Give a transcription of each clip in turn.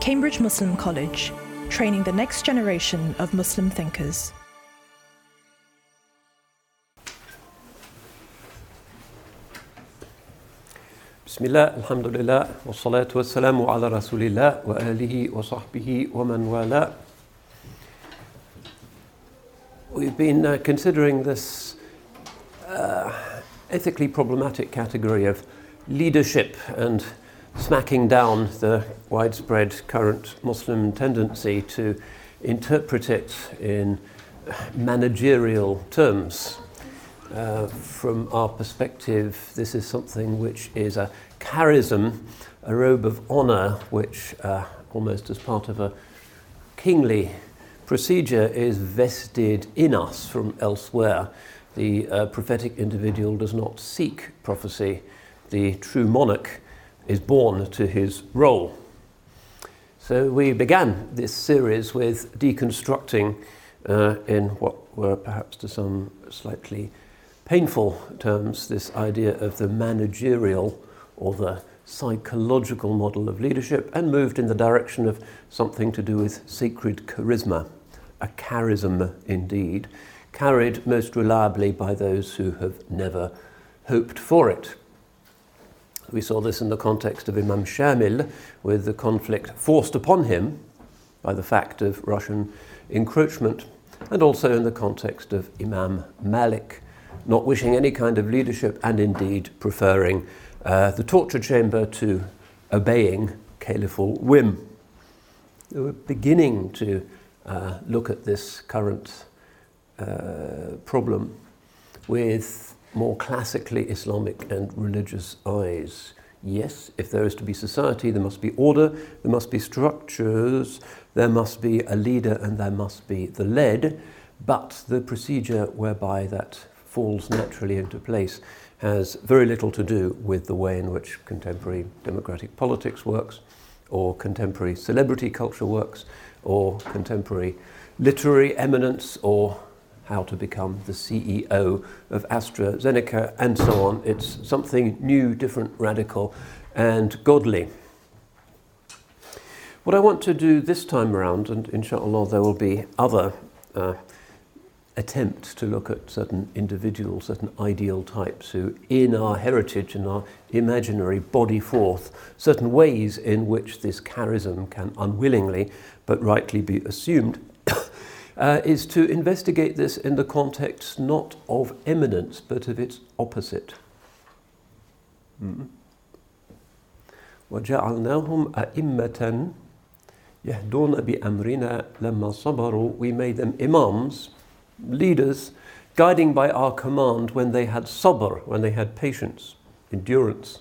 Cambridge Muslim College, training the next generation of Muslim thinkers. Bismillah, alhamdulillah, wa salatu wa salamu ala rasulillah wa alihi wa sahbihi wa man wala. We've been uh, considering this uh, ethically problematic category of leadership and smacking down the widespread current Muslim tendency to interpret it in managerial terms. Uh, from our perspective, this is something which is a charism, a robe of honor, which, uh, almost as part of a kingly procedure, is vested in us from elsewhere. The uh, prophetic individual does not seek prophecy, the true monarch is born to his role. So we began this series with deconstructing, uh, in what were perhaps to some slightly painful terms, this idea of the managerial or the psychological model of leadership and moved in the direction of something to do with sacred charisma, a charism indeed, carried most reliably by those who have never hoped for it. We saw this in the context of Imam Shamil, with the conflict forced upon him by the fact of Russian encroachment, and also in the context of Imam Malik, not wishing any kind of leadership and indeed preferring uh, the torture chamber to obeying caliphal whim. We're beginning to uh, look at this current uh, problem with more classically Islamic and religious eyes. Yes, if there is to be society, there must be order, there must be structures, there must be a leader, and there must be the led. But the procedure whereby that falls naturally into place has very little to do with the way in which contemporary democratic politics works, or contemporary celebrity culture works, or contemporary literary eminence, or how to become the CEO of AstraZeneca, and so on. It's something new, different, radical, and godly. What I want to do this time around, and inshallah there will be other uh, attempts to look at certain individuals, certain ideal types who, in our heritage and our imaginary, body forth certain ways in which this charism can unwillingly but rightly be assumed uh, is to investigate this in the context not of eminence but of its opposite. وجعلناهم أئمة يهدون بأمرنا لما صبروا We made them imams, leaders, guiding by our command when they had sabr, when they had patience, endurance.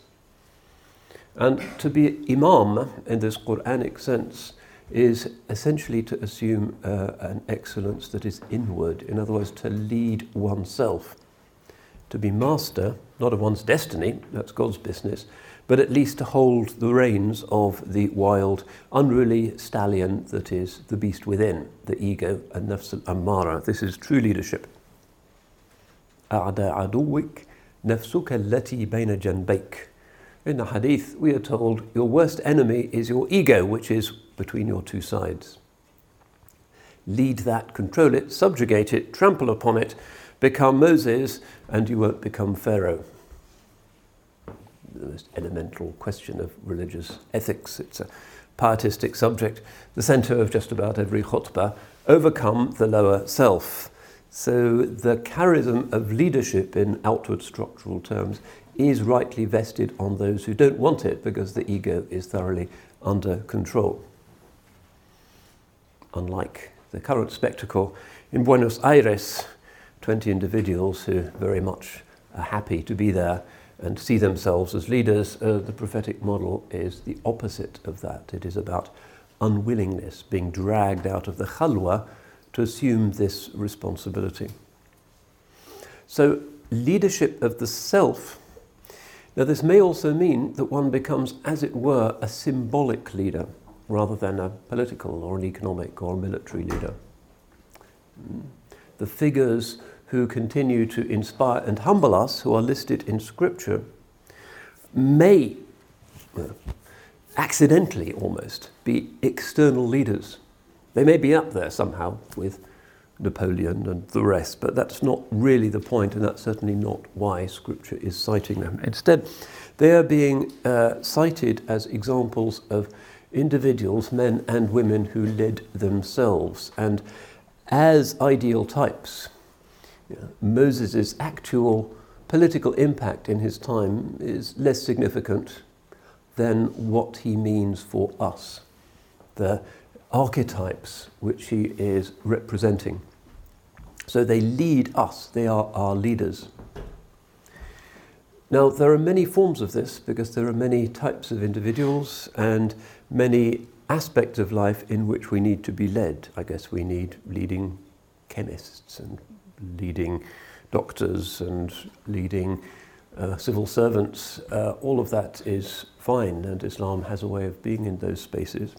And to be imam in this Quranic sense is essentially to assume uh, an excellence that is inward, in other words, to lead oneself. To be master, not of one's destiny, that's God's business, but at least to hold the reins of the wild, unruly stallion that is the beast within, the ego, and nafs al-ammara. This is true leadership. أعدى عدوك نفسك التي بين جنبيك in the hadith, we are told your worst enemy is your ego, which is between your two sides. Lead that, control it, subjugate it, trample upon it, become Moses, and you won't become Pharaoh. The most elemental question of religious ethics. It's a pietistic subject, the center of just about every khutbah. Overcome the lower self. So the charism of leadership in outward structural terms is rightly vested on those who don't want it because the ego is thoroughly under control. Unlike the current spectacle in Buenos Aires, 20 individuals who very much are happy to be there and see themselves as leaders, uh, the prophetic model is the opposite of that. It is about unwillingness, being dragged out of the khalwa to assume this responsibility. So, leadership of the self now, this may also mean that one becomes, as it were, a symbolic leader rather than a political or an economic or a military leader. The figures who continue to inspire and humble us, who are listed in Scripture, may accidentally almost, be external leaders. They may be up there somehow with Napoleon and the rest, but that's not really the point, and that's certainly not why Scripture is citing them. Instead, they are being uh, cited as examples of individuals, men and women, who led themselves. And as ideal types, you know, Moses' actual political impact in his time is less significant than what he means for us, the archetypes which he is representing. So they lead us, they are our leaders. Now, there are many forms of this because there are many types of individuals and many aspects of life in which we need to be led. I guess we need leading chemists and leading doctors and leading uh, civil servants. Uh, all of that is fine, and Islam has a way of being in those spaces.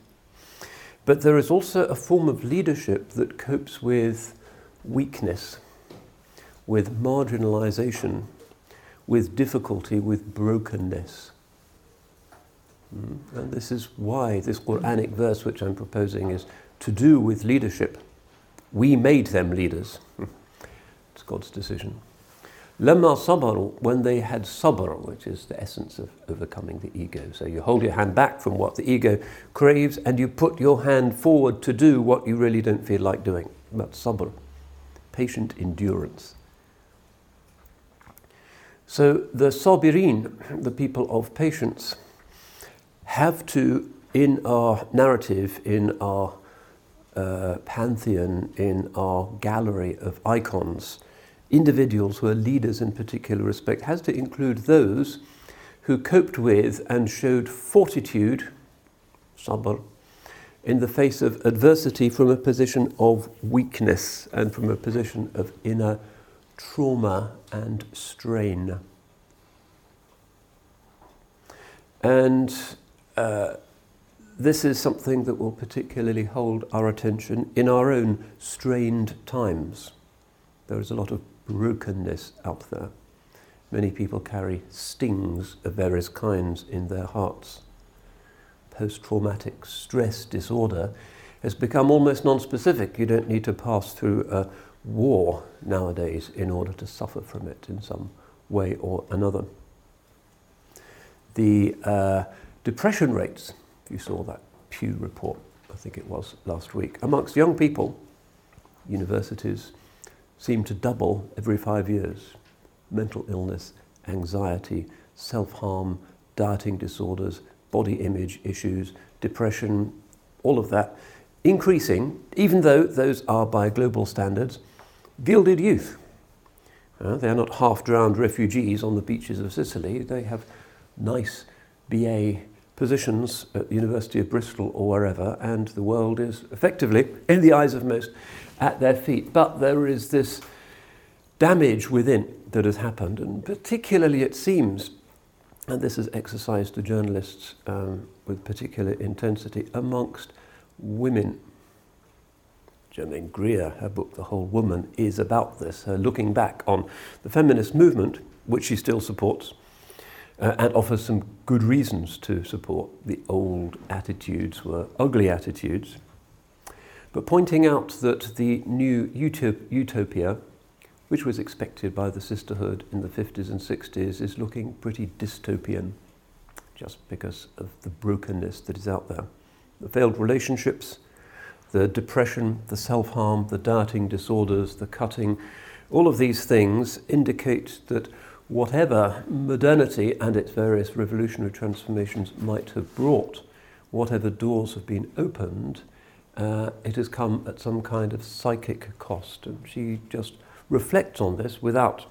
But there is also a form of leadership that copes with weakness, with marginalization, with difficulty, with brokenness. Mm. And this is why this Quranic verse, which I'm proposing, is to do with leadership. We made them leaders. it's God's decision. Lamma sabaru, when they had sabr, which is the essence of overcoming the ego. So you hold your hand back from what the ego craves and you put your hand forward to do what you really don't feel like doing. That's sabr, patient endurance. So the sabirin, the people of patience, have to, in our narrative, in our uh, pantheon, in our gallery of icons, individuals who are leaders in particular respect has to include those who coped with and showed fortitude, sabr, in the face of adversity from a position of weakness and from a position of inner trauma and strain. And uh, this is something that will particularly hold our attention in our own strained times. There is a lot of brokenness out there. Many people carry stings of various kinds in their hearts. Post traumatic stress disorder has become almost non specific. You don't need to pass through a war nowadays in order to suffer from it in some way or another. The uh, depression rates, you saw that Pew report, I think it was last week, amongst young people, universities, seem to double every five years. Mental illness, anxiety, self harm, dieting disorders, body image issues, depression, all of that increasing, even though those are by global standards gilded youth. Uh, they are not half drowned refugees on the beaches of Sicily, they have nice BA positions at the University of Bristol or wherever, and the world is effectively, in the eyes of most, at their feet. But there is this damage within that has happened, and particularly it seems, and this has exercised the journalists um, with particular intensity, amongst women. Germaine Greer, her book The Whole Woman, is about this, her looking back on the feminist movement, which she still supports, uh, and offers some good reasons to support. The old attitudes were ugly attitudes, but pointing out that the new utopia, which was expected by the sisterhood in the 50s and 60s, is looking pretty dystopian just because of the brokenness that is out there. The failed relationships, the depression, the self harm, the dieting disorders, the cutting, all of these things indicate that whatever modernity and its various revolutionary transformations might have brought, whatever doors have been opened, uh, it has come at some kind of psychic cost. And she just reflects on this without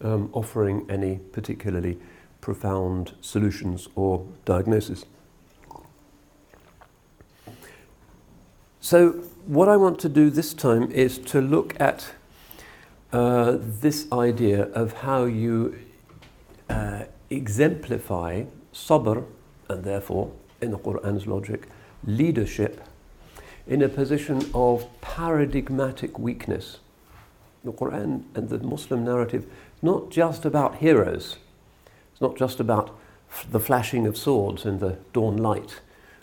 um, offering any particularly profound solutions or diagnosis. So, what I want to do this time is to look at uh, this idea of how you uh, exemplify sabr and therefore, in the Quran's logic, leadership in a position of paradigmatic weakness. The Quran and the Muslim narrative not just about heroes, it's not just about the flashing of swords in the dawn light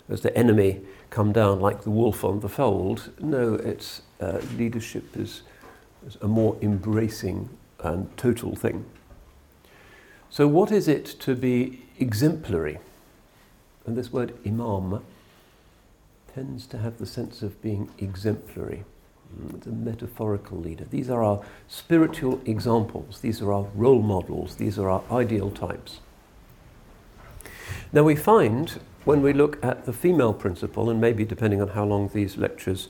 as the enemy come down like the wolf on the fold. No, it's uh, leadership is a more embracing and total thing. So, what is it to be exemplary? And this word imam tends to have the sense of being exemplary. Mm, it's a metaphorical leader. These are our spiritual examples, these are our role models, these are our ideal types. Now, we find when we look at the female principle, and maybe depending on how long these lectures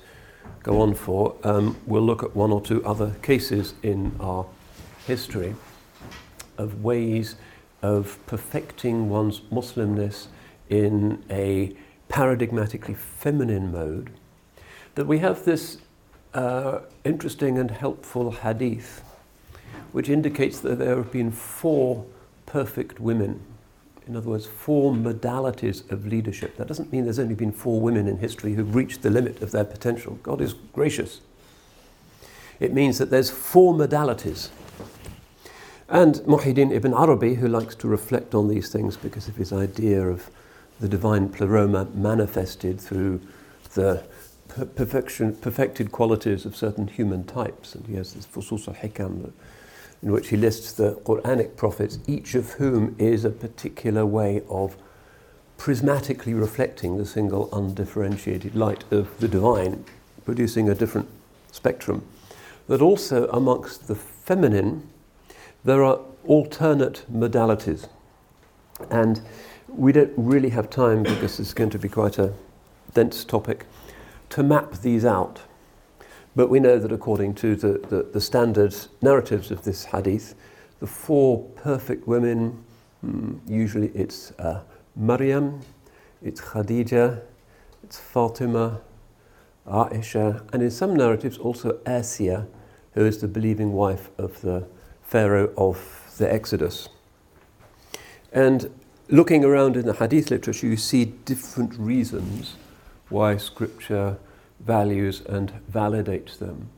go on for, um, we'll look at one or two other cases in our history of ways of perfecting one's Muslimness in a paradigmatically feminine mode, that we have this uh, interesting and helpful hadith, which indicates that there have been four perfect women In other words, four modalities of leadership. That doesn't mean there's only been four women in history who've reached the limit of their potential. God is gracious. It means that there's four modalities. And Muhyiddin ibn Arabi, who likes to reflect on these things because of his idea of the divine pleroma manifested through the perfection, perfected qualities of certain human types. And he has this Fusus al Hikam, in which he lists the Quranic prophets, each of whom is a particular way of prismatically reflecting the single undifferentiated light of the divine, producing a different spectrum. That also amongst the feminine, there are alternate modalities. And we don't really have time, because it's going to be quite a dense topic, to map these out. But we know that according to the, the, the standard narratives of this hadith, the four perfect women, mm, usually it's uh, Maryam, it's Khadija, it's Fatima, Aisha, and in some narratives also Asiya, who is the believing wife of the Pharaoh of the Exodus. And looking around in the hadith literature, you see different reasons why scripture values and validates them.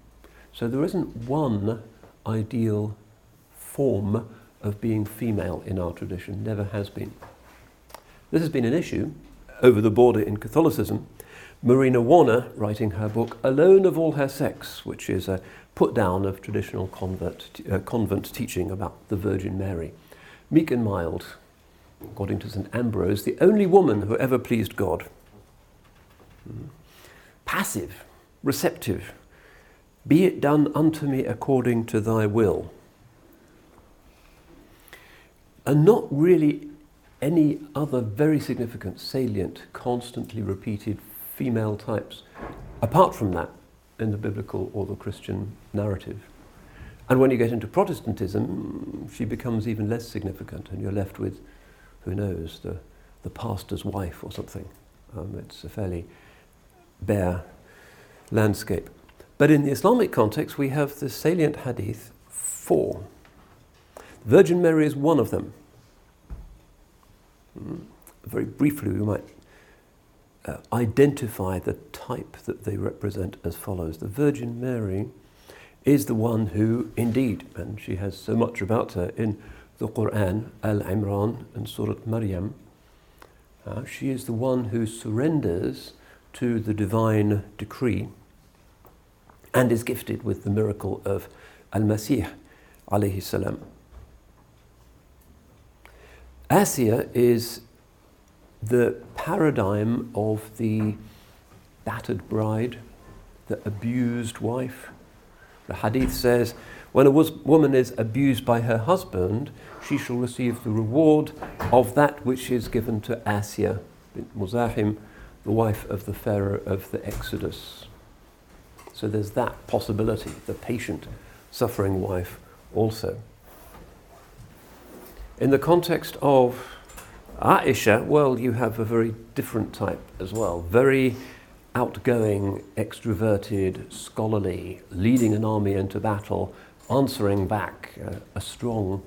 So there isn't one ideal form of being female in our tradition, never has been. This has been an issue over the border in Catholicism. Marina Warner, writing her book Alone of All Her Sex, which is a put down of traditional convert, uh, convent teaching about the Virgin Mary. Meek and mild, according to St. Ambrose, the only woman who ever pleased God. Mm. Passive, receptive. Be it done unto me according to thy will. And not really any other very significant, salient, constantly repeated female types, apart from that, in the biblical or the Christian narrative. And when you get into Protestantism, she becomes even less significant, and you're left with who knows, the, the pastor's wife or something. Um, it's a fairly bare landscape. But in the Islamic context, we have the salient hadith four. Virgin Mary is one of them. Mm. Very briefly, we might uh, identify the type that they represent as follows. The Virgin Mary is the one who, indeed, and she has so much about her in the Quran, Al Imran, and Surah Maryam, uh, she is the one who surrenders to the divine decree and is gifted with the miracle of Al Masih alayhi salam. Asiya is the paradigm of the battered bride, the abused wife. The hadith says, when a woman is abused by her husband, she shall receive the reward of that which is given to Asiya bint Muzahim, the wife of the Pharaoh of the Exodus. So there's that possibility, the patient, suffering wife also. In the context of Aisha, well, you have a very different type as well. Very outgoing, extroverted, scholarly, leading an army into battle, answering back uh, a strong,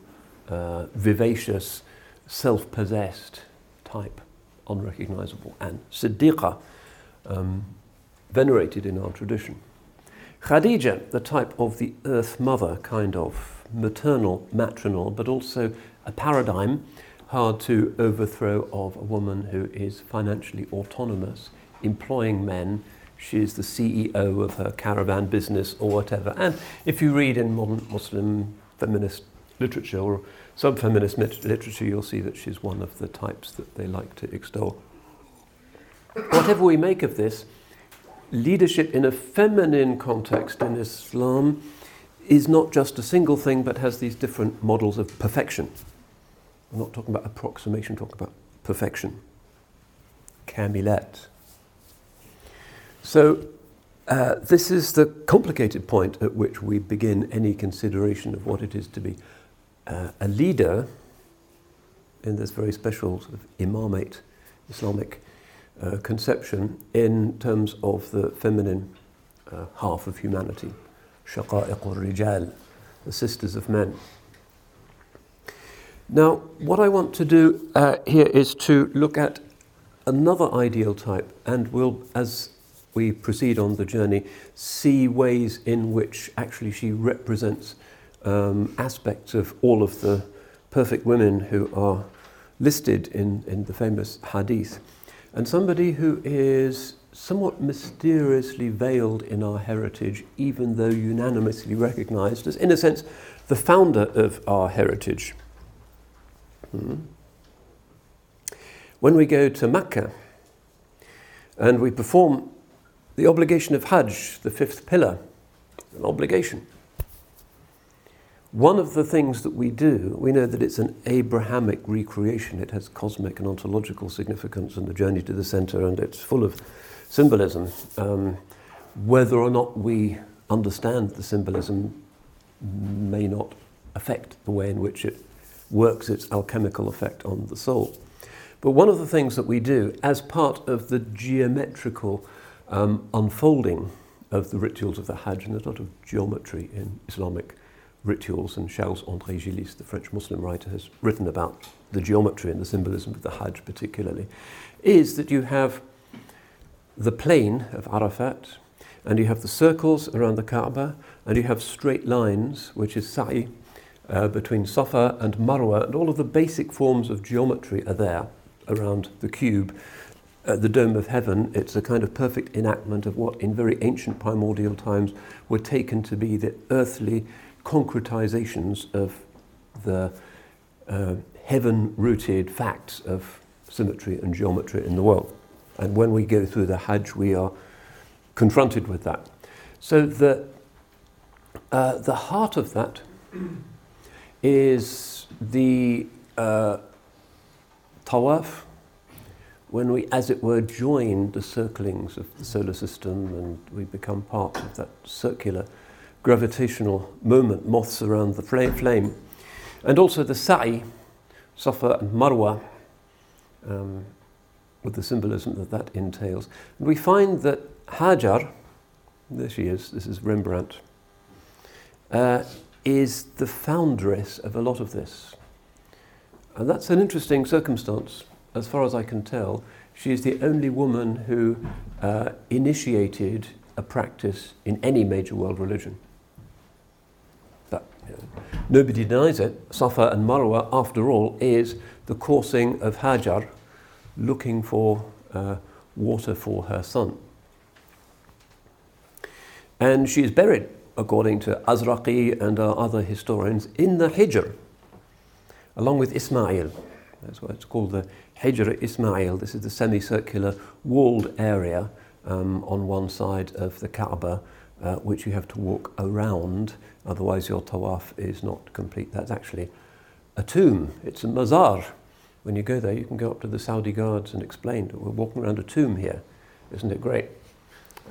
uh, vivacious, self possessed type, unrecognizable, and Siddiqa, um, venerated in our tradition. Khadija, the type of the earth mother, kind of maternal, matronal, but also a paradigm. hard to overthrow of a woman who is financially autonomous, employing men. She is the CEO of her caravan business or whatever. And if you read in modern Muslim feminist literature or sub-feminist literature, you'll see that she's one of the types that they like to extol. Whatever we make of this, leadership in a feminine context in Islam is not just a single thing but has these different models of perfection. I'm not talking about approximation, I'm talking about perfection. Kamilat. So, uh, this is the complicated point at which we begin any consideration of what it is to be uh, a leader in this very special sort of imamate Islamic uh, conception in terms of the feminine uh, half of humanity, shaqa'iq rijal, the sisters of men. Now, what I want to do uh, here is to look at another ideal type, and we'll, as we proceed on the journey, see ways in which actually she represents um, aspects of all of the perfect women who are listed in, in the famous hadith. And somebody who is somewhat mysteriously veiled in our heritage, even though unanimously recognized as, in a sense, the founder of our heritage. Hmm. When we go to Mecca and we perform the obligation of Hajj, the fifth pillar, an obligation. One of the things that we do, we know that it's an Abrahamic recreation. It has cosmic and ontological significance in the journey to the center, and it's full of symbolism. Um, whether or not we understand the symbolism may not affect the way in which it works its alchemical effect on the soul. But one of the things that we do as part of the geometrical um, unfolding of the rituals of the Hajj, and there's a lot of geometry in Islamic rituals, and Charles André Gilis, the French Muslim writer, has written about the geometry and the symbolism of the Hajj particularly, is that you have the plane of Arafat, and you have the circles around the Kaaba, and you have straight lines, which is sa'i, uh, between Safa and Marwa, and all of the basic forms of geometry are there around the cube. Uh, the dome of heaven, it's a kind of perfect enactment of what in very ancient primordial times were taken to be the earthly concretizations of the uh, heaven rooted facts of symmetry and geometry in the world. And when we go through the Hajj, we are confronted with that. So the, uh, the heart of that is the uh, tawaf, when we, as it were, join the circlings of the solar system and we become part of that circular gravitational moment, moths around the flame. And also the sa'i, Safa and Marwa, um, with the symbolism that that entails. And we find that Hajar, there she is, this is Rembrandt, uh, is the foundress of a lot of this. And that's an interesting circumstance, as far as I can tell. She is the only woman who uh, initiated a practice in any major world religion. Nobody denies it. Safa and Marwa, after all, is the coursing of Hajar looking for uh, water for her son. And she is buried, according to Azraqi and our other historians, in the Hijr, along with Ismail. That's why it's called the Hijr Ismail. This is the semicircular walled area um, on one side of the Kaaba, uh, which you have to walk around, otherwise, your tawaf is not complete. That's actually a tomb, it's a mazar when you go there, you can go up to the Saudi guards and explain we're walking around a tomb here. Isn't it great?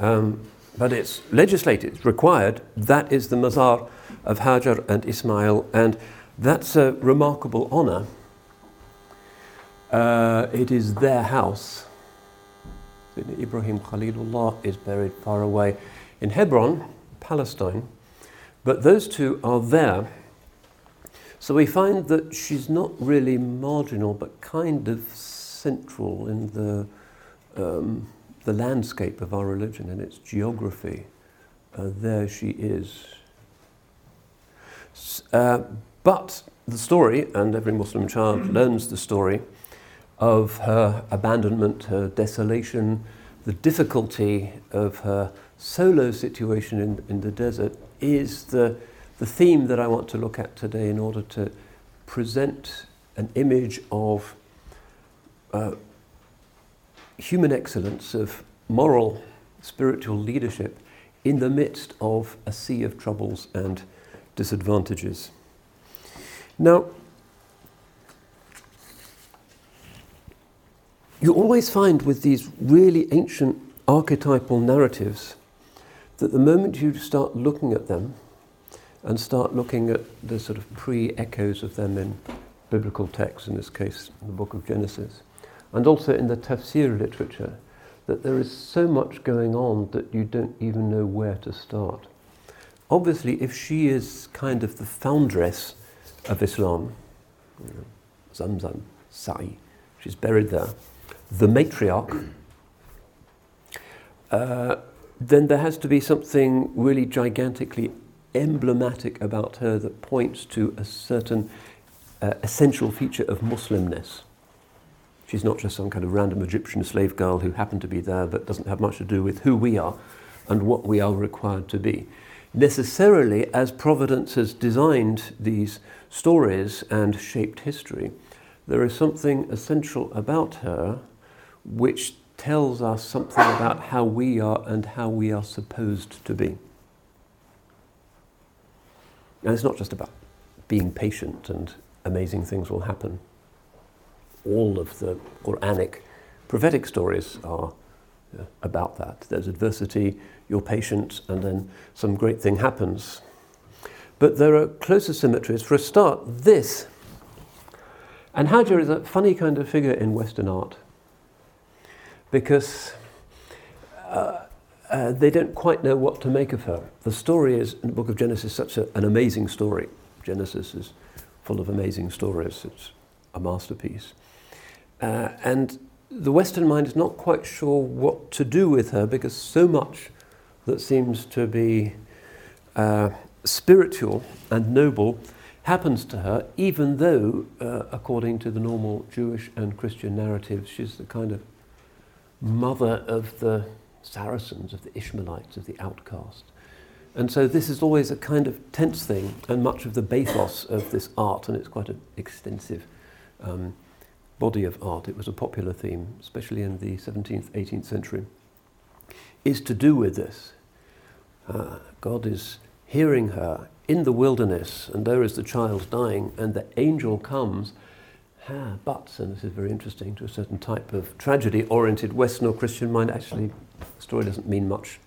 Um, but it's legislated, it's required. That is the mazar of Hajar and Ismail, and that's a remarkable honor. Uh, it is their house. Ibrahim Khalilullah is buried far away in Hebron, Palestine, but those two are there so we find that she's not really marginal, but kind of central in the, um, the landscape of our religion and its geography. Uh, there she is. Uh, but the story, and every Muslim child learns the story, of her abandonment, her desolation, the difficulty of her solo situation in, in the desert is the, the theme that I want to look at today in order to present an image of uh, human excellence, of moral, spiritual leadership in the midst of a sea of troubles and disadvantages. Now, you always find with these really ancient archetypal narratives that the moment you start looking at them and start looking at the sort of pre echoes of them in biblical texts, in this case, the book of Genesis, and also in the tafsir literature, that there is so much going on that you don't even know where to start. Obviously, if she is kind of the foundress of Islam, you know, Zamzam, Sa'i, she's buried there, the matriarch, uh, then there has to be something really gigantically emblematic about her that points to a certain uh, essential feature of Muslimness. She's not just some kind of random Egyptian slave girl who happened to be there but doesn't have much to do with who we are and what we are required to be. Necessarily, as Providence has designed these stories and shaped history, there is something essential about her which tells us something about how we are and how we are supposed to be. And it's not just about being patient and amazing things will happen all of the Quranic prophetic stories are uh, about that. There's adversity, you're patient, and then some great thing happens. But there are closer symmetries. For a start, this. And Hajar is a funny kind of figure in Western art because uh, uh, they don't quite know what to make of her. The story is, in the book of Genesis, such a, an amazing story. Genesis is full of amazing stories, it's a masterpiece. Uh, and the Western mind is not quite sure what to do with her because so much that seems to be uh, spiritual and noble happens to her, even though, uh, according to the normal Jewish and Christian narratives, she's the kind of mother of the Saracens, of the Ishmaelites, of the outcast. And so this is always a kind of tense thing, and much of the bathos of this art, and it's quite an extensive um, body of art, it was a popular theme, especially in the 17th, 18th century, is to do with this. Uh, God is hearing her in the wilderness, and there is the child dying, and the angel comes. Ah, but, and this is very interesting to a certain type of tragedy oriented Western or Christian mind, actually, the story doesn't mean much.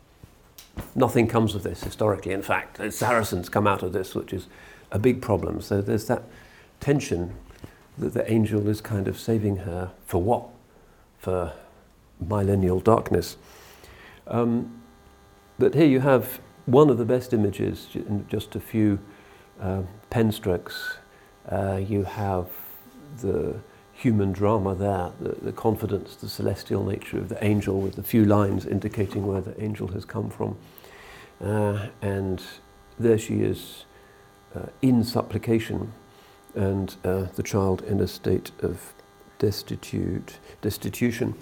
Nothing comes of this historically. In fact, the Saracens come out of this, which is a big problem. So there's that tension that the angel is kind of saving her for what? For millennial darkness. Um, but here you have one of the best images in just a few uh, pen strokes. Uh, you have the human drama there, the, the, confidence, the celestial nature of the angel, with a few lines indicating where the angel has come from. Uh, and there she is uh, in supplication and uh, the child in a state of destitute, destitution.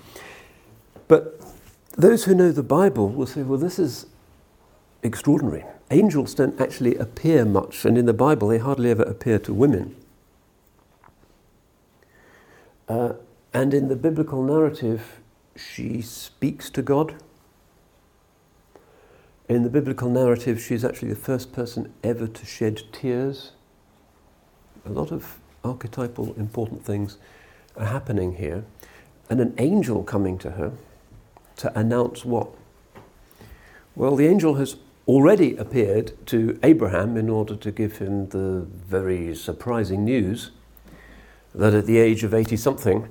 But those who know the Bible will say, well, this is extraordinary. Angels don't actually appear much, and in the Bible, they hardly ever appear to women. Uh, and in the biblical narrative, she speaks to God. In the biblical narrative, she's actually the first person ever to shed tears a lot of archetypal important things are happening here. And an angel coming to her to announce what? Well, the angel has already appeared to Abraham in order to give him the very surprising news that at the age of 80 something,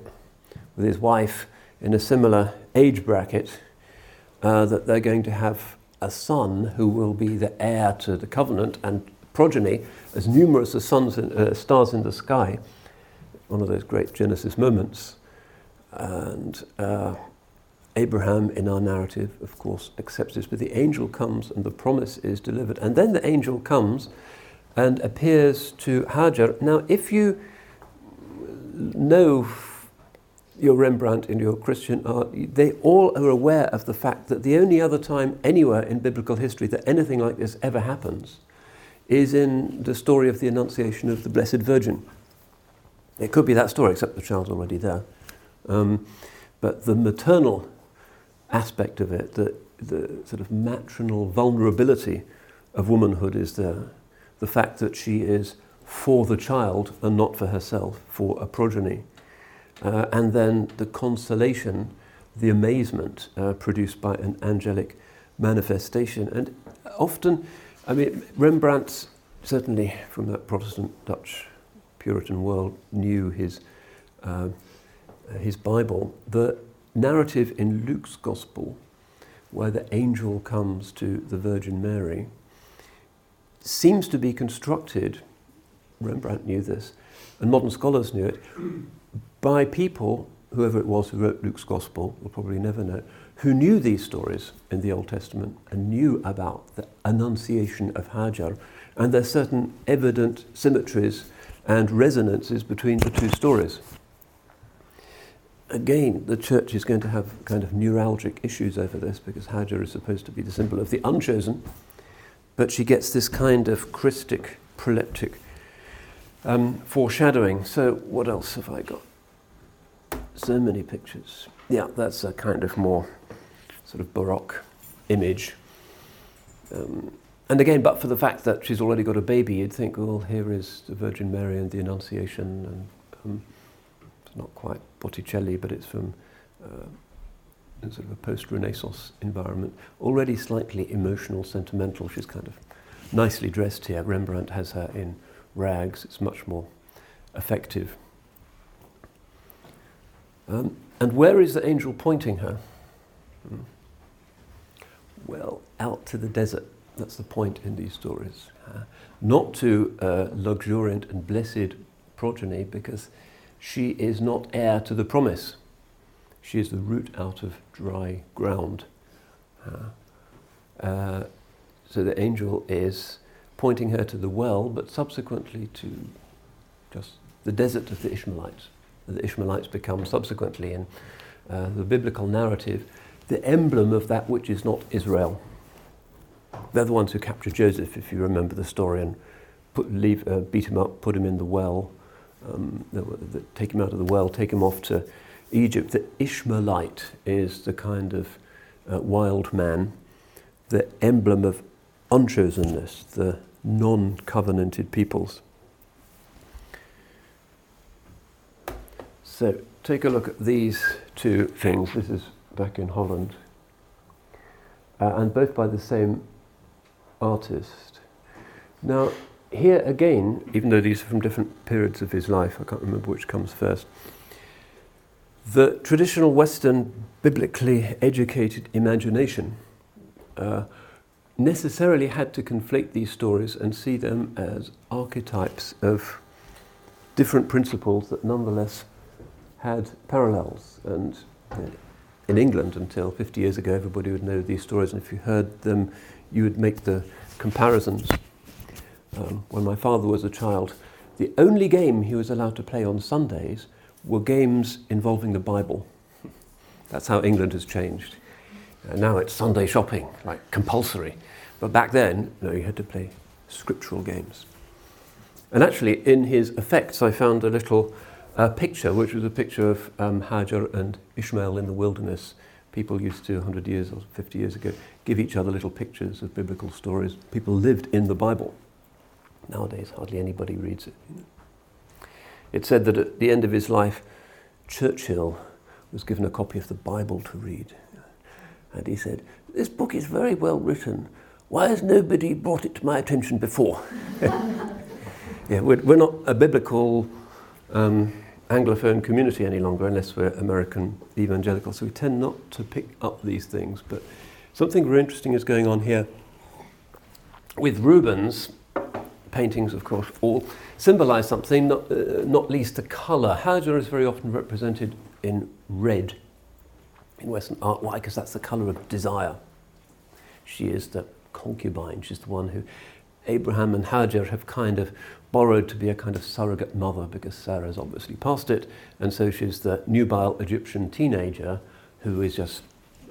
with his wife in a similar age bracket, uh, that they're going to have a son who will be the heir to the covenant and progeny as numerous as suns in, uh, stars in the sky, one of those great Genesis moments. And uh, Abraham, in our narrative, of course, accepts this, but the angel comes and the promise is delivered. And then the angel comes and appears to Hajar. Now, if you know your Rembrandt and your Christian art, they all are aware of the fact that the only other time anywhere in biblical history that anything like this ever happens is in the story of the Annunciation of the Blessed Virgin. It could be that story, except the child's already there. Um, but the maternal aspect of it, the, the sort of maternal vulnerability of womanhood is there. The fact that she is for the child and not for herself, for a progeny. Uh, and then the consolation, the amazement uh, produced by an angelic manifestation. And often, I mean, Rembrandt, certainly from that Protestant Dutch Puritan world, knew his, uh, his Bible. The narrative in Luke's Gospel, where the angel comes to the Virgin Mary, seems to be constructed, Rembrandt knew this, and modern scholars knew it, by people, whoever it was who wrote Luke's Gospel, we'll probably never know, who knew these stories in the Old Testament and knew about the annunciation of Hajar, and there's certain evident symmetries and resonances between the two stories. Again, the church is going to have kind of neuralgic issues over this because Hajar is supposed to be the symbol of the unchosen, but she gets this kind of Christic, proleptic um, foreshadowing. So, what else have I got? So many pictures. Yeah, that's a kind of more sort of Baroque image. Um, and again, but for the fact that she's already got a baby, you'd think, well, here is the Virgin Mary and the Annunciation, and um, it's not quite Botticelli, but it's from uh, sort of a post-Renaissance environment. Already slightly emotional, sentimental. She's kind of nicely dressed here. Rembrandt has her in rags. It's much more effective. Um, and where is the angel pointing her? Hmm. Well, out to the desert. That's the point in these stories. Uh, not to a luxuriant and blessed progeny, because she is not heir to the promise. She is the root out of dry ground. Uh, uh, so the angel is pointing her to the well, but subsequently to just the desert of the Ishmaelites. The Ishmaelites become subsequently in uh, the biblical narrative the emblem of that which is not Israel. They're the ones who captured Joseph, if you remember the story, and put, leave, uh, beat him up, put him in the well, um, the, the, take him out of the well, take him off to Egypt. The Ishmaelite is the kind of uh, wild man, the emblem of unchosenness, the non covenanted peoples. So take a look at these two things. This is back in Holland, uh, and both by the same artist. Now, here again, even though these are from different periods of his life, I can't remember which comes first, the traditional Western, biblically educated imagination uh, necessarily had to conflate these stories and see them as archetypes of different principles that nonetheless had parallels. And in England, until 50 years ago, everybody would know these stories, and if you heard them, you would make the comparisons. Um, when my father was a child, the only game he was allowed to play on Sundays were games involving the Bible. That's how England has changed. Uh, now it's Sunday shopping, like compulsory. But back then, no, you had to play scriptural games. And actually, in his effects, I found a little uh, picture, which was a picture of um, Hajar and Ishmael in the wilderness. People used to, 100 years or 50 years ago, give each other little pictures of biblical stories. People lived in the Bible. Nowadays, hardly anybody reads it. It said that at the end of his life, Churchill was given a copy of the Bible to read. And he said, This book is very well written. Why has nobody brought it to my attention before? yeah, we're, we're, not a biblical um, Anglophone community any longer unless we're American evangelical, so we tend not to pick up these things. But something very interesting is going on here. With Rubens, paintings, of course, all symbolize something, not, uh, not least a color. Hajar is very often represented in red in Western art. Why? Because that's the color of desire. She is the concubine, she's the one who Abraham and Hajar have kind of borrowed to be a kind of surrogate mother because Sarah's obviously past it, and so she's the nubile Egyptian teenager who is just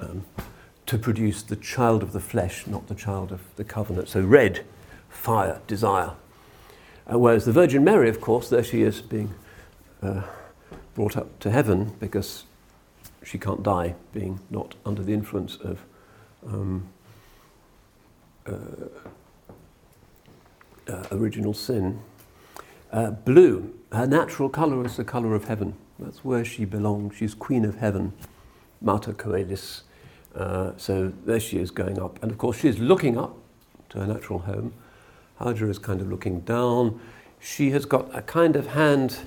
um, to produce the child of the flesh, not the child of the covenant. So red, fire, desire. Uh, whereas the Virgin Mary, of course, there she is being uh, brought up to heaven because she can't die, being not under the influence of um, uh, uh, original sin. Uh, blue, her natural colour is the colour of heaven. That's where she belongs. She's Queen of Heaven, Mater Coelis. Uh, so there she is going up. And of course, she's looking up to her natural home. Hajar is kind of looking down. She has got a kind of hand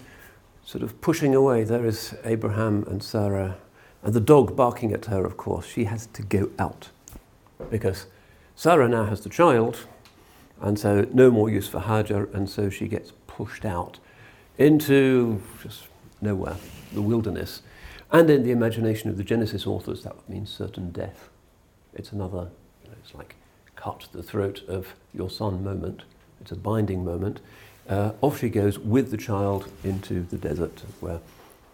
sort of pushing away. There is Abraham and Sarah, and the dog barking at her, of course. She has to go out because Sarah now has the child, and so no more use for Hajar, and so she gets pushed out into just nowhere, the wilderness. And in the imagination of the Genesis authors, that would mean certain death. It's another, you know, it's like cut the throat of your son moment. It's a binding moment. Uh, off she goes with the child into the desert where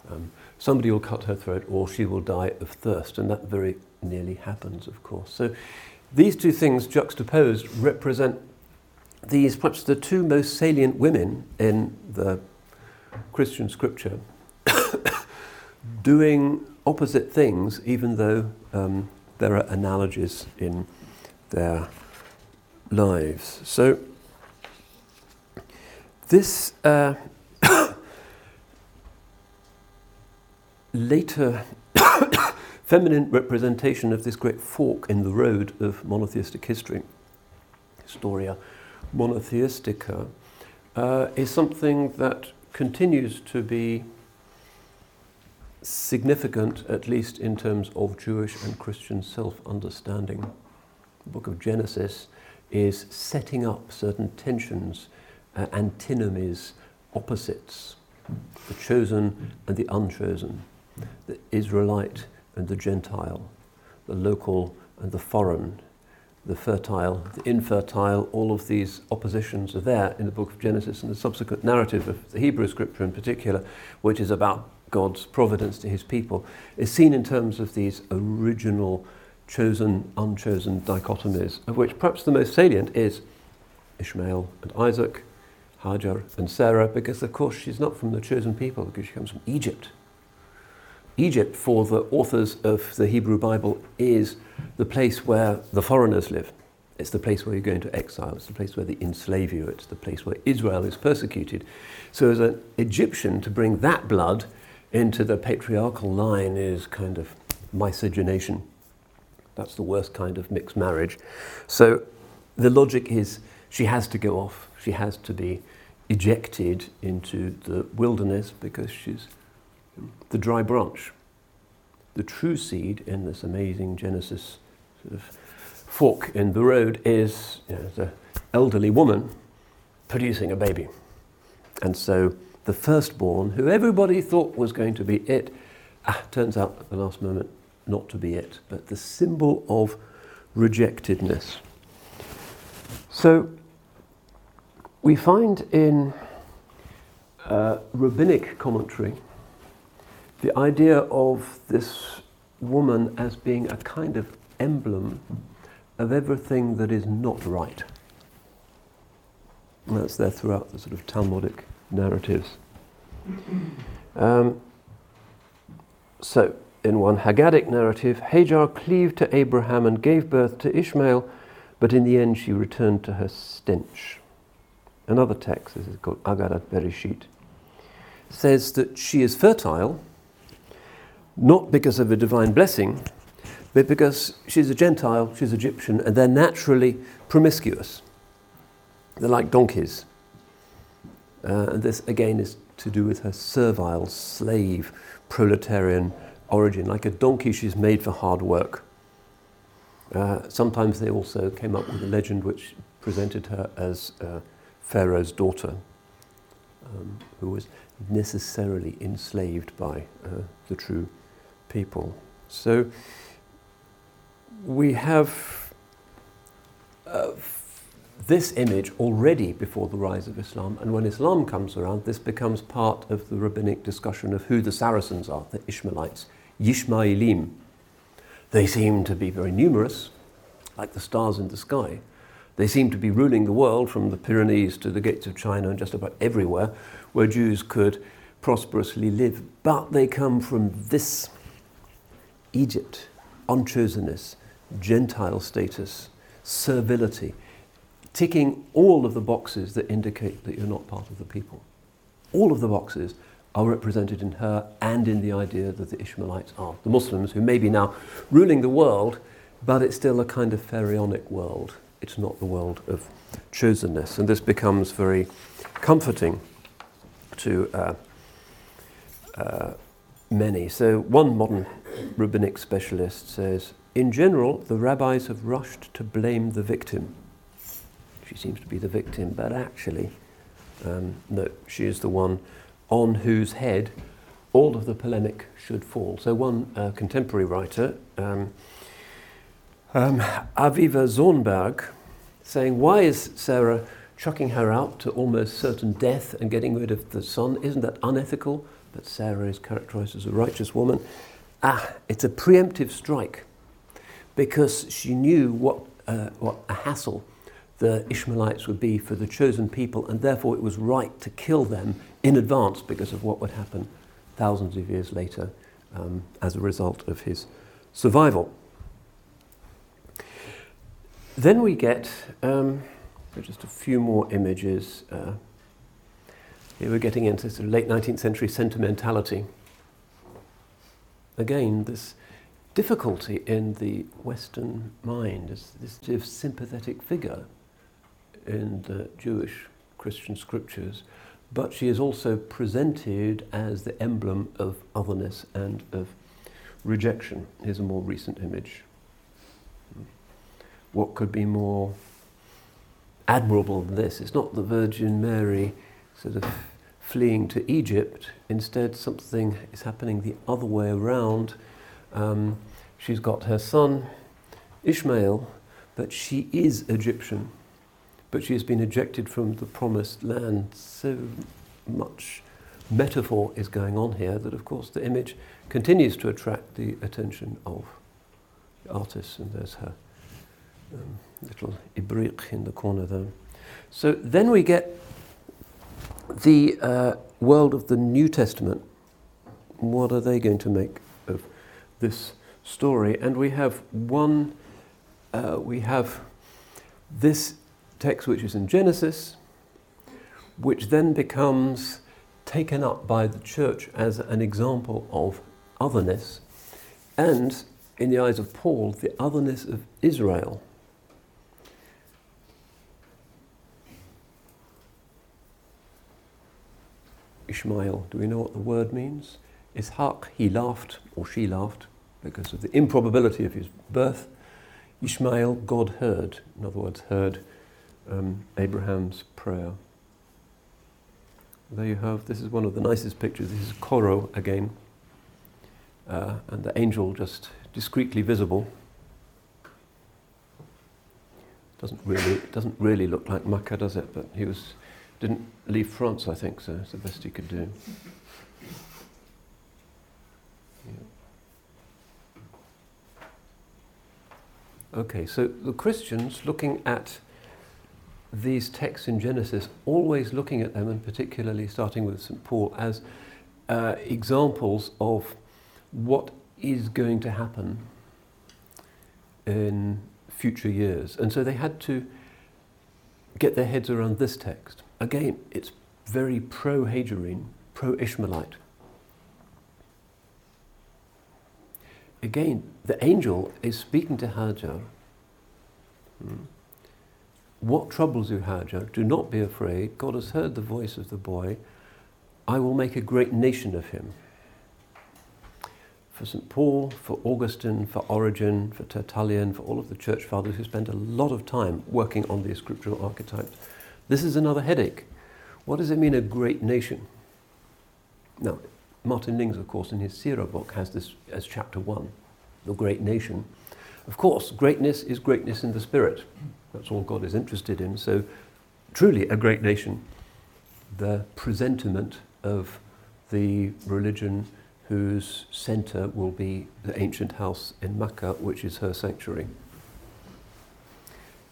um, somebody will cut her throat or she will die of thirst. And that very nearly happens, of course. So these two things juxtaposed represent these perhaps the two most salient women in the Christian scripture doing opposite things, even though um, there are analogies in their lives. So, this uh, later feminine representation of this great fork in the road of monotheistic history, Historia Monotheistica, uh, is something that continues to be significant, at least in terms of Jewish and Christian self understanding. The book of Genesis is setting up certain tensions, uh, antinomies, opposites the chosen and the unchosen, the Israelite and the Gentile, the local and the foreign, the fertile, the infertile, all of these oppositions are there in the book of Genesis and the subsequent narrative of the Hebrew scripture in particular, which is about God's providence to his people, is seen in terms of these original chosen, unchosen dichotomies, of which perhaps the most salient is Ishmael and Isaac, Hajar and Sarah, because of course she's not from the chosen people, because she comes from Egypt. Egypt, for the authors of the Hebrew Bible, is the place where the foreigners live. It's the place where you go into exile. It's the place where they enslave you. It's the place where Israel is persecuted. So, as an Egyptian, to bring that blood into the patriarchal line is kind of miscegenation. That's the worst kind of mixed marriage. So, the logic is she has to go off. She has to be ejected into the wilderness because she's the dry branch. The true seed in this amazing Genesis sort of fork in the road is you know, the elderly woman producing a baby. And so the firstborn, who everybody thought was going to be it, ah, turns out at the last moment not to be it, but the symbol of rejectedness. So we find in uh, rabbinic commentary the idea of this woman as being a kind of emblem of everything that is not right. And that's there throughout the sort of Talmudic narratives. Um, so, in one Haggadic narrative, Hagar cleaved to Abraham and gave birth to Ishmael, but in the end she returned to her stench. Another text, this is called Agadat Bereshit, says that she is fertile not because of a divine blessing, but because she's a Gentile, she's Egyptian, and they're naturally promiscuous. They're like donkeys. Uh, and this, again, is to do with her servile, slave, proletarian origin. Like a donkey, she's made for hard work. Uh, sometimes they also came up with a legend which presented her as uh, Pharaoh's daughter, um, who was necessarily enslaved by uh, the true people. So we have uh, this image already before the rise of Islam, and when Islam comes around, this becomes part of the rabbinic discussion of who the Saracens are, the Ishmaelites, Yishmaelim. They seem to be very numerous, like the stars in the sky. They seem to be ruling the world from the Pyrenees to the gates of China and just about everywhere where Jews could prosperously live. But they come from this Egypt, unchosenness, Gentile status, servility, ticking all of the boxes that indicate that you're not part of the people. All of the boxes are represented in her and in the idea that the Ishmaelites are. The Muslims, who may be now ruling the world, but it's still a kind of pharaonic world. It's not the world of chosenness. And this becomes very comforting to uh, uh, many. So, one modern rabbinic specialist says In general, the rabbis have rushed to blame the victim. She seems to be the victim, but actually, um, no, she is the one on whose head all of the polemic should fall. So, one uh, contemporary writer, um, um, Avivah Zornberg, saying, Why is Sarah chucking her out to almost certain death and getting rid of the son? Isn't that unethical? But Sarah is characterized as a righteous woman. Ah, it's a preemptive strike because she knew what, uh, what a hassle the Ishmaelites would be for the chosen people, and therefore it was right to kill them in advance because of what would happen thousands of years later um, as a result of his survival. Then we get um, just a few more images. Uh, here we're getting into sort of late 19th century sentimentality. Again, this difficulty in the Western mind is this sort of sympathetic figure in the Jewish Christian scriptures, but she is also presented as the emblem of otherness and of rejection. Here's a more recent image. What could be more admirable than this? It's not the Virgin Mary sort of fleeing to Egypt. Instead, something is happening the other way around. Um, she's got her son, Ishmael, but she is Egyptian but she has been ejected from the promised land. So much metaphor is going on here that, of course, the image continues to attract the attention of artists, and there's her um, little ibriq in the corner there. So then we get the uh, world of the New Testament. What are they going to make of this story? And we have one, uh, we have this text which is in Genesis, which then becomes taken up by the church as an example of otherness, and in the eyes of Paul, the otherness of Israel. Ishmael, do we know what the word means? Ishaq, he laughed, or she laughed, because of the improbability of his birth. Ishmael, God heard, in other words, heard um, Abraham's prayer. There you have, this is one of the nicest pictures. This is Corot again, uh, and the angel just discreetly visible. Doesn't really, doesn't really look like Makkah, does it? But he was, didn't leave France, I think, so it's the best he could do. Okay, so the Christians looking at these texts in Genesis, always looking at them, and particularly starting with St. Paul, as uh, examples of what is going to happen in future years. And so they had to get their heads around this text. Again, it's very pro Hajarine, pro Ishmaelite. Again, the angel is speaking to Hajar. Hmm what troubles you, Hajar? Do not be afraid. God has heard the voice of the boy. I will make a great nation of him. For St. Paul, for Augustine, for Origen, for Tertullian, for all of the church fathers who spent a lot of time working on these scriptural archetypes, this is another headache. What does it mean, a great nation? Now, Martin Lings, of course, in his Sira book, has this as chapter one, the great nation. Of course, greatness is greatness in the spirit. That's all God is interested in. So, truly a great nation. The presentiment of the religion whose centre will be the ancient house in Makkah, which is her sanctuary.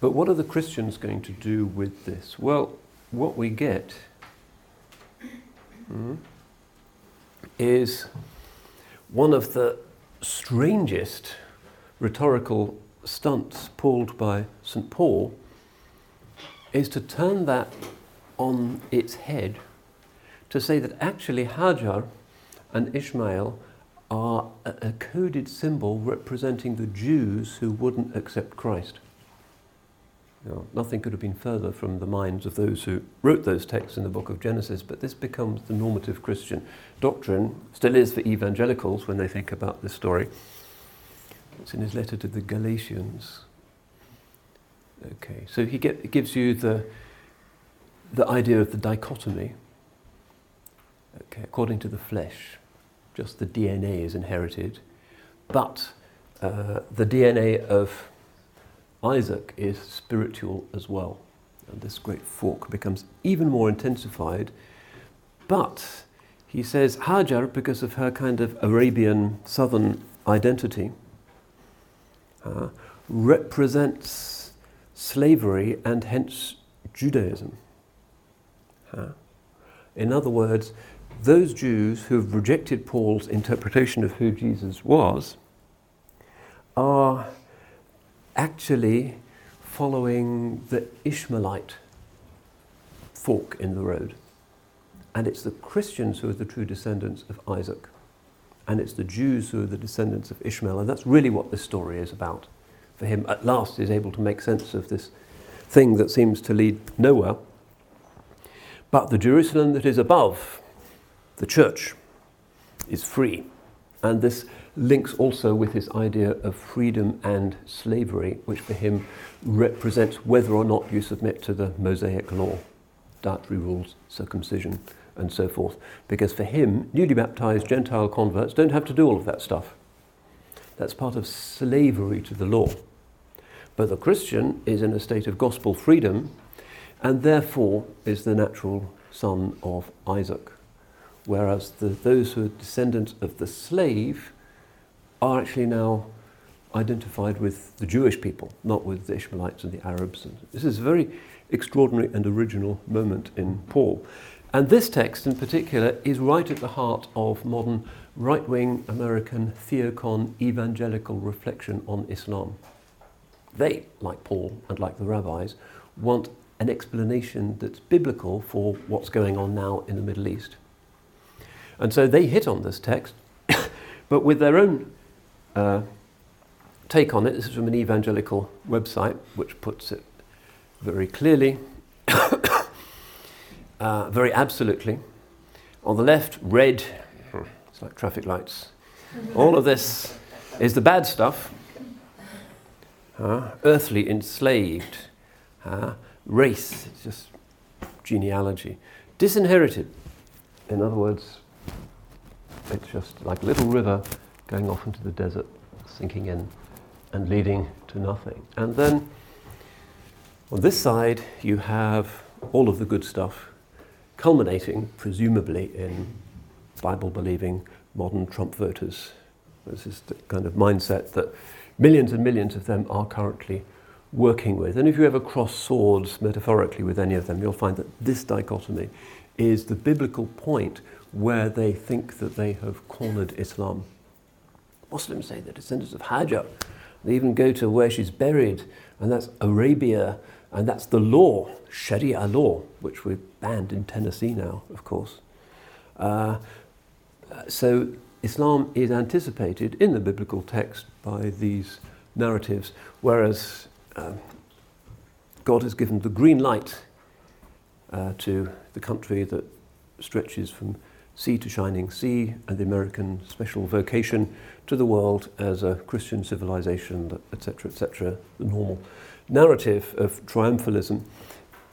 But what are the Christians going to do with this? Well, what we get mm, is one of the strangest rhetorical stunts pulled by St. Paul is to turn that on its head to say that actually Hajar and Ishmael are a coded symbol representing the Jews who wouldn't accept Christ. You know, nothing could have been further from the minds of those who wrote those texts in the book of Genesis, but this becomes the normative Christian doctrine, still is for evangelicals when they think about this story. It's in his letter to the Galatians. Okay, so he get, gives you the, the idea of the dichotomy. Okay, according to the flesh, just the DNA is inherited, but uh, the DNA of Isaac is spiritual as well. And this great fork becomes even more intensified. But he says Hajar, because of her kind of Arabian southern identity, uh, represents slavery and hence Judaism. Uh, in other words, those Jews who have rejected Paul's interpretation of who Jesus was are actually following the Ishmaelite fork in the road. And it's the Christians who are the true descendants of Isaac. And it's the Jews who are the descendants of Ishmael. And that's really what this story is about. For him, at last, is able to make sense of this thing that seems to lead nowhere. But the Jerusalem that is above, the church, is free. And this links also with his idea of freedom and slavery, which for him represents whether or not you submit to the Mosaic law, dietary rules, circumcision, and so forth. Because for him, newly baptized Gentile converts don't have to do all of that stuff. That's part of slavery to the law. But the Christian is in a state of gospel freedom and therefore is the natural son of Isaac. Whereas the, those who are descendants of the slave are actually now identified with the Jewish people, not with the Ishmaelites and the Arabs. And this is a very extraordinary and original moment in Paul. And this text in particular is right at the heart of modern right wing American theocon evangelical reflection on Islam. They, like Paul and like the rabbis, want an explanation that's biblical for what's going on now in the Middle East. And so they hit on this text, but with their own uh, take on it. This is from an evangelical website which puts it very clearly, uh, very absolutely. On the left, red, it's like traffic lights. All of this is the bad stuff. Uh, earthly, enslaved, uh, race, it's just genealogy. Disinherited, in other words, it's just like a little river going off into the desert, sinking in, and leading to nothing. And then on this side, you have all of the good stuff, culminating presumably in Bible believing modern Trump voters. This is the kind of mindset that millions and millions of them are currently working with. And if you ever cross swords metaphorically with any of them, you'll find that this dichotomy is the biblical point where they think that they have cornered Islam. Muslims say they're descendants of Hajar. They even go to where she's buried, and that's Arabia, and that's the law, Sharia law, which we've banned in Tennessee now, of course. Uh, so Islam is anticipated in the biblical text by these narratives, whereas uh, God has given the green light uh, to the country that stretches from sea to shining sea and the American special vocation to the world as a Christian civilization, etc., etc., the normal narrative of triumphalism.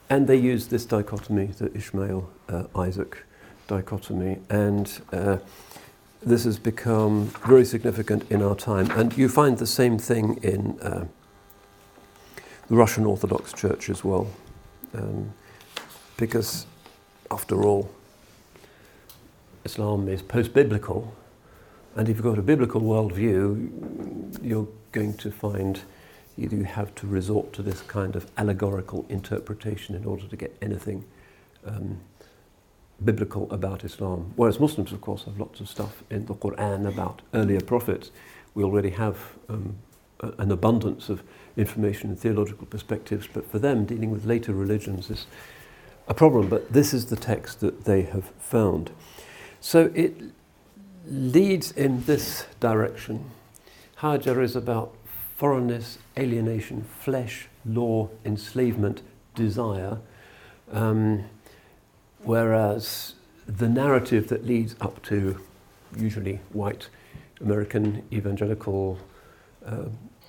And they use this dichotomy, the Ishmael uh, Isaac dichotomy, and uh, this has become very significant in our time. And you find the same thing in uh, the Russian Orthodox Church as well. Um, because, after all, Islam is post biblical, and if you've got a biblical worldview, you're going to find either you have to resort to this kind of allegorical interpretation in order to get anything um, biblical about Islam. Whereas Muslims, of course, have lots of stuff in the Quran about earlier prophets. We already have um, a, an abundance of information and theological perspectives, but for them, dealing with later religions is a problem. But this is the text that they have found. So it leads in this direction. Hajar is about foreignness, alienation, flesh, law, enslavement, desire, um, whereas the narrative that leads up to usually white American evangelical uh,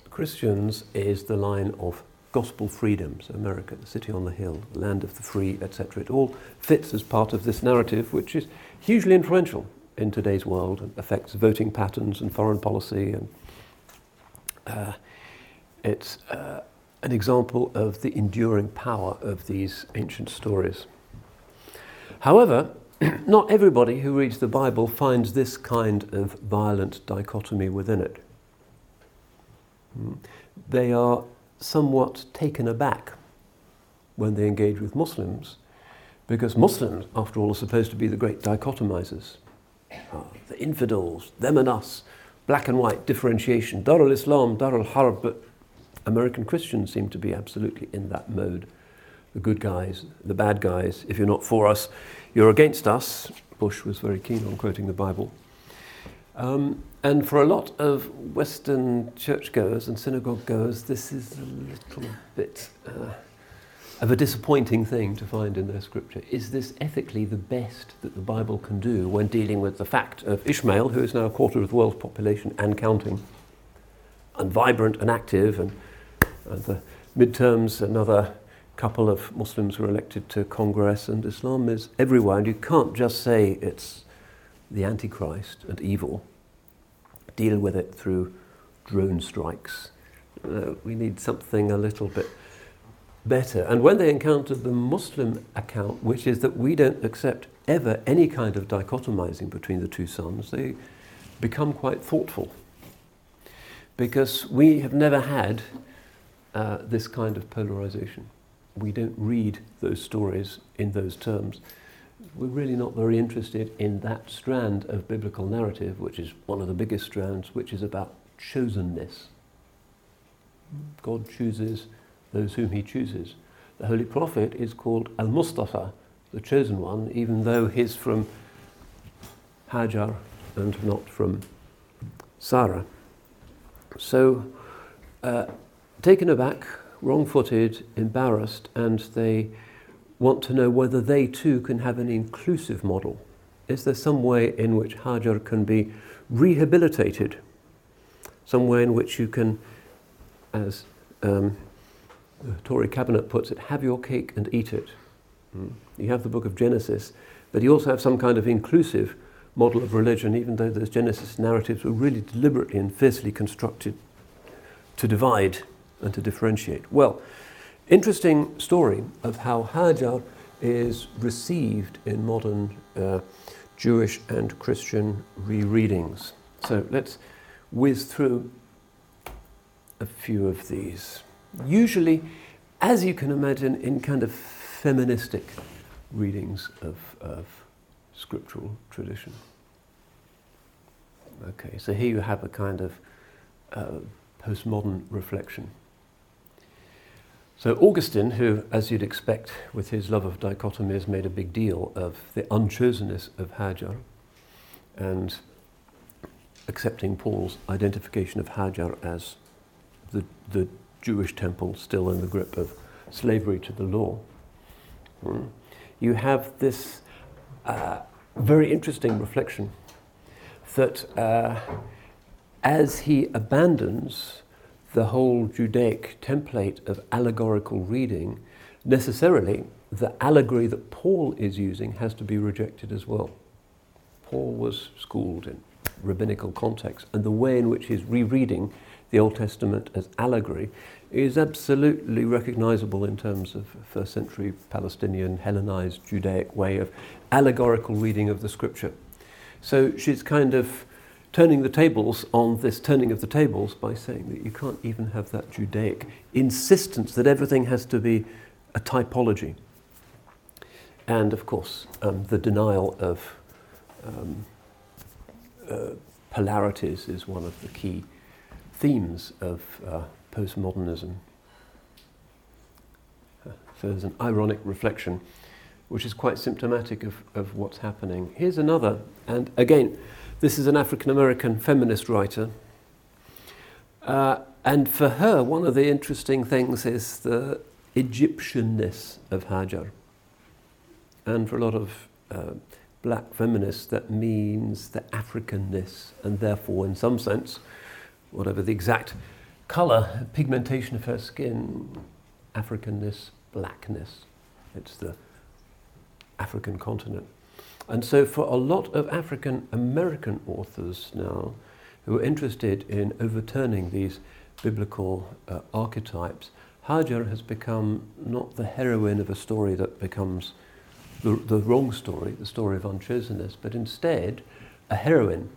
Christians is the line of gospel freedom. So, America, the city on the hill, the land of the free, etc. It all fits as part of this narrative, which is hugely influential in today's world and affects voting patterns and foreign policy. And uh, it's uh, an example of the enduring power of these ancient stories. However, not everybody who reads the Bible finds this kind of violent dichotomy within it. Hmm. They are somewhat taken aback when they engage with Muslims, because Muslims, after all, are supposed to be the great dichotomizers. Uh, the infidels, them and us, black and white differentiation, Dar al Islam, Dar al Harb, but American Christians seem to be absolutely in that mode. The good guys, the bad guys, if you're not for us, you're against us. Bush was very keen on quoting the Bible. Um, and for a lot of Western churchgoers and synagogue goers, this is a little bit uh, of a disappointing thing to find in their scripture. Is this ethically the best that the Bible can do when dealing with the fact of Ishmael, who is now a quarter of the world's population and counting, and vibrant and active, and, and the midterms, another couple of Muslims were elected to Congress, and Islam is everywhere, and you can't just say it's the Antichrist and evil, deal with it through drone strikes. Uh, we need something a little bit better. And when they encountered the Muslim account, which is that we don't accept ever any kind of dichotomizing between the two sons, they become quite thoughtful. Because we have never had uh, this kind of polarization. We don't read those stories in those terms we're really not very interested in that strand of biblical narrative, which is one of the biggest strands, which is about chosenness. God chooses those whom he chooses. The Holy Prophet is called Al Mustafa, the chosen one, even though he's from Hajar and not from Sarah. So, uh, taken aback, wrong footed, embarrassed, and they want to know whether they too can have an inclusive model. Is there some way in which Hajar can be rehabilitated? Some way in which you can, as um, the Tory cabinet puts it, have your cake and eat it. Mm. You have the book of Genesis, but you also have some kind of inclusive model of religion, even though those Genesis narratives were really deliberately and fiercely constructed to divide and to differentiate. Well, Interesting story of how Hajar is received in modern uh, Jewish and Christian rereadings. So let's whiz through a few of these. Usually, as you can imagine, in kind of feministic readings of, of scriptural tradition. Okay, so here you have a kind of uh, postmodern reflection. So Augustine, who, as you'd expect, with his love of dichotomies, made a big deal of the unchosenness of Hajar and accepting Paul's identification of Hajar as the, the Jewish temple still in the grip of slavery to the law. Hmm. You have this uh, very interesting reflection that uh, as he abandons the whole Judaic template of allegorical reading, necessarily the allegory that Paul is using has to be rejected as well. Paul was schooled in rabbinical context, and the way in which he's rereading the Old Testament as allegory is absolutely recognizable in terms of first century Palestinian Hellenized Judaic way of allegorical reading of the scripture. So she's kind of turning the tables on this turning of the tables by saying that you can't even have that Judaic insistence that everything has to be a typology. And of course, um, the denial of um, uh, polarities is one of the key themes of uh, postmodernism. So there's an ironic reflection which is quite symptomatic of, of what's happening. Here's another, and again, this is an African American feminist writer. Uh, and for her, one of the interesting things is the Egyptianness of Hajar. And for a lot of uh, black feminists, that means the Africanness, and therefore, in some sense, whatever the exact colour, pigmentation of her skin, Africanness, blackness. It's the African continent. And so, for a lot of African American authors now who are interested in overturning these biblical uh, archetypes, Hajar has become not the heroine of a story that becomes the, the wrong story, the story of unchosenness, but instead a heroine.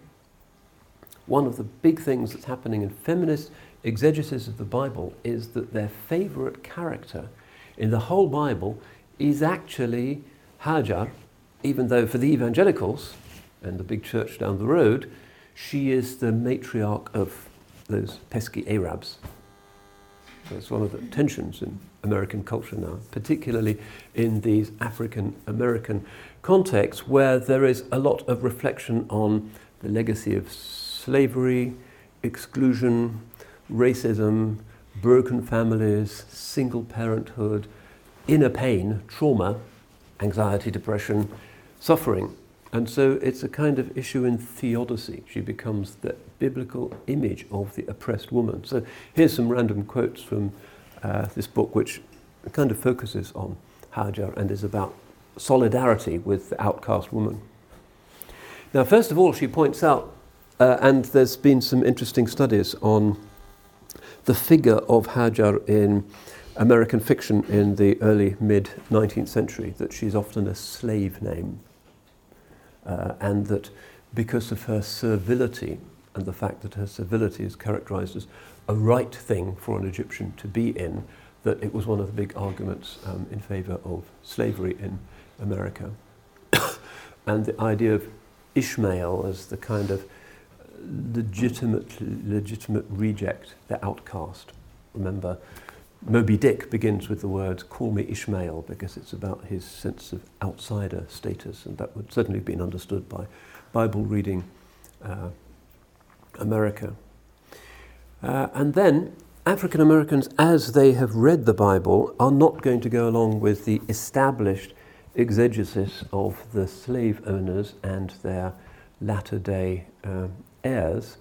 One of the big things that's happening in feminist exegesis of the Bible is that their favorite character in the whole Bible is actually Hajar, even though for the evangelicals and the big church down the road, she is the matriarch of those pesky Arabs. So it's one of the tensions in American culture now, particularly in these African American contexts where there is a lot of reflection on the legacy of slavery, exclusion, racism, broken families, single parenthood, inner pain, trauma, anxiety, depression, suffering. And so it's a kind of issue in theodicy. She becomes the biblical image of the oppressed woman. So here's some random quotes from uh, this book, which kind of focuses on Hajar and is about solidarity with the outcast woman. Now, first of all, she points out, uh, and there's been some interesting studies on the figure of Hajar in American fiction in the early mid 19th century, that she's often a slave name, uh, and that because of her servility and the fact that her servility is characterized as a right thing for an Egyptian to be in, that it was one of the big arguments um, in favor of slavery in America. and the idea of Ishmael as the kind of legitimate, legitimate reject, the outcast. Remember, Moby Dick begins with the words, Call me Ishmael, because it's about his sense of outsider status, and that would certainly have been understood by Bible reading uh, America. Uh, and then African Americans, as they have read the Bible, are not going to go along with the established exegesis of the slave owners and their latter day uh, heirs,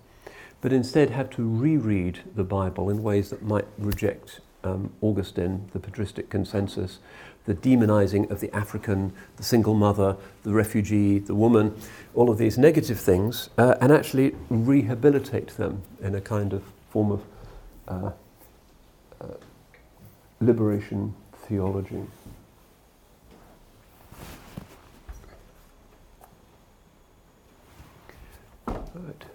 but instead have to reread the Bible in ways that might reject um, Augustine, the patristic consensus, the demonizing of the African, the single mother, the refugee, the woman, all of these negative things, uh, and actually rehabilitate them in a kind of form of uh, uh, liberation theology. Right.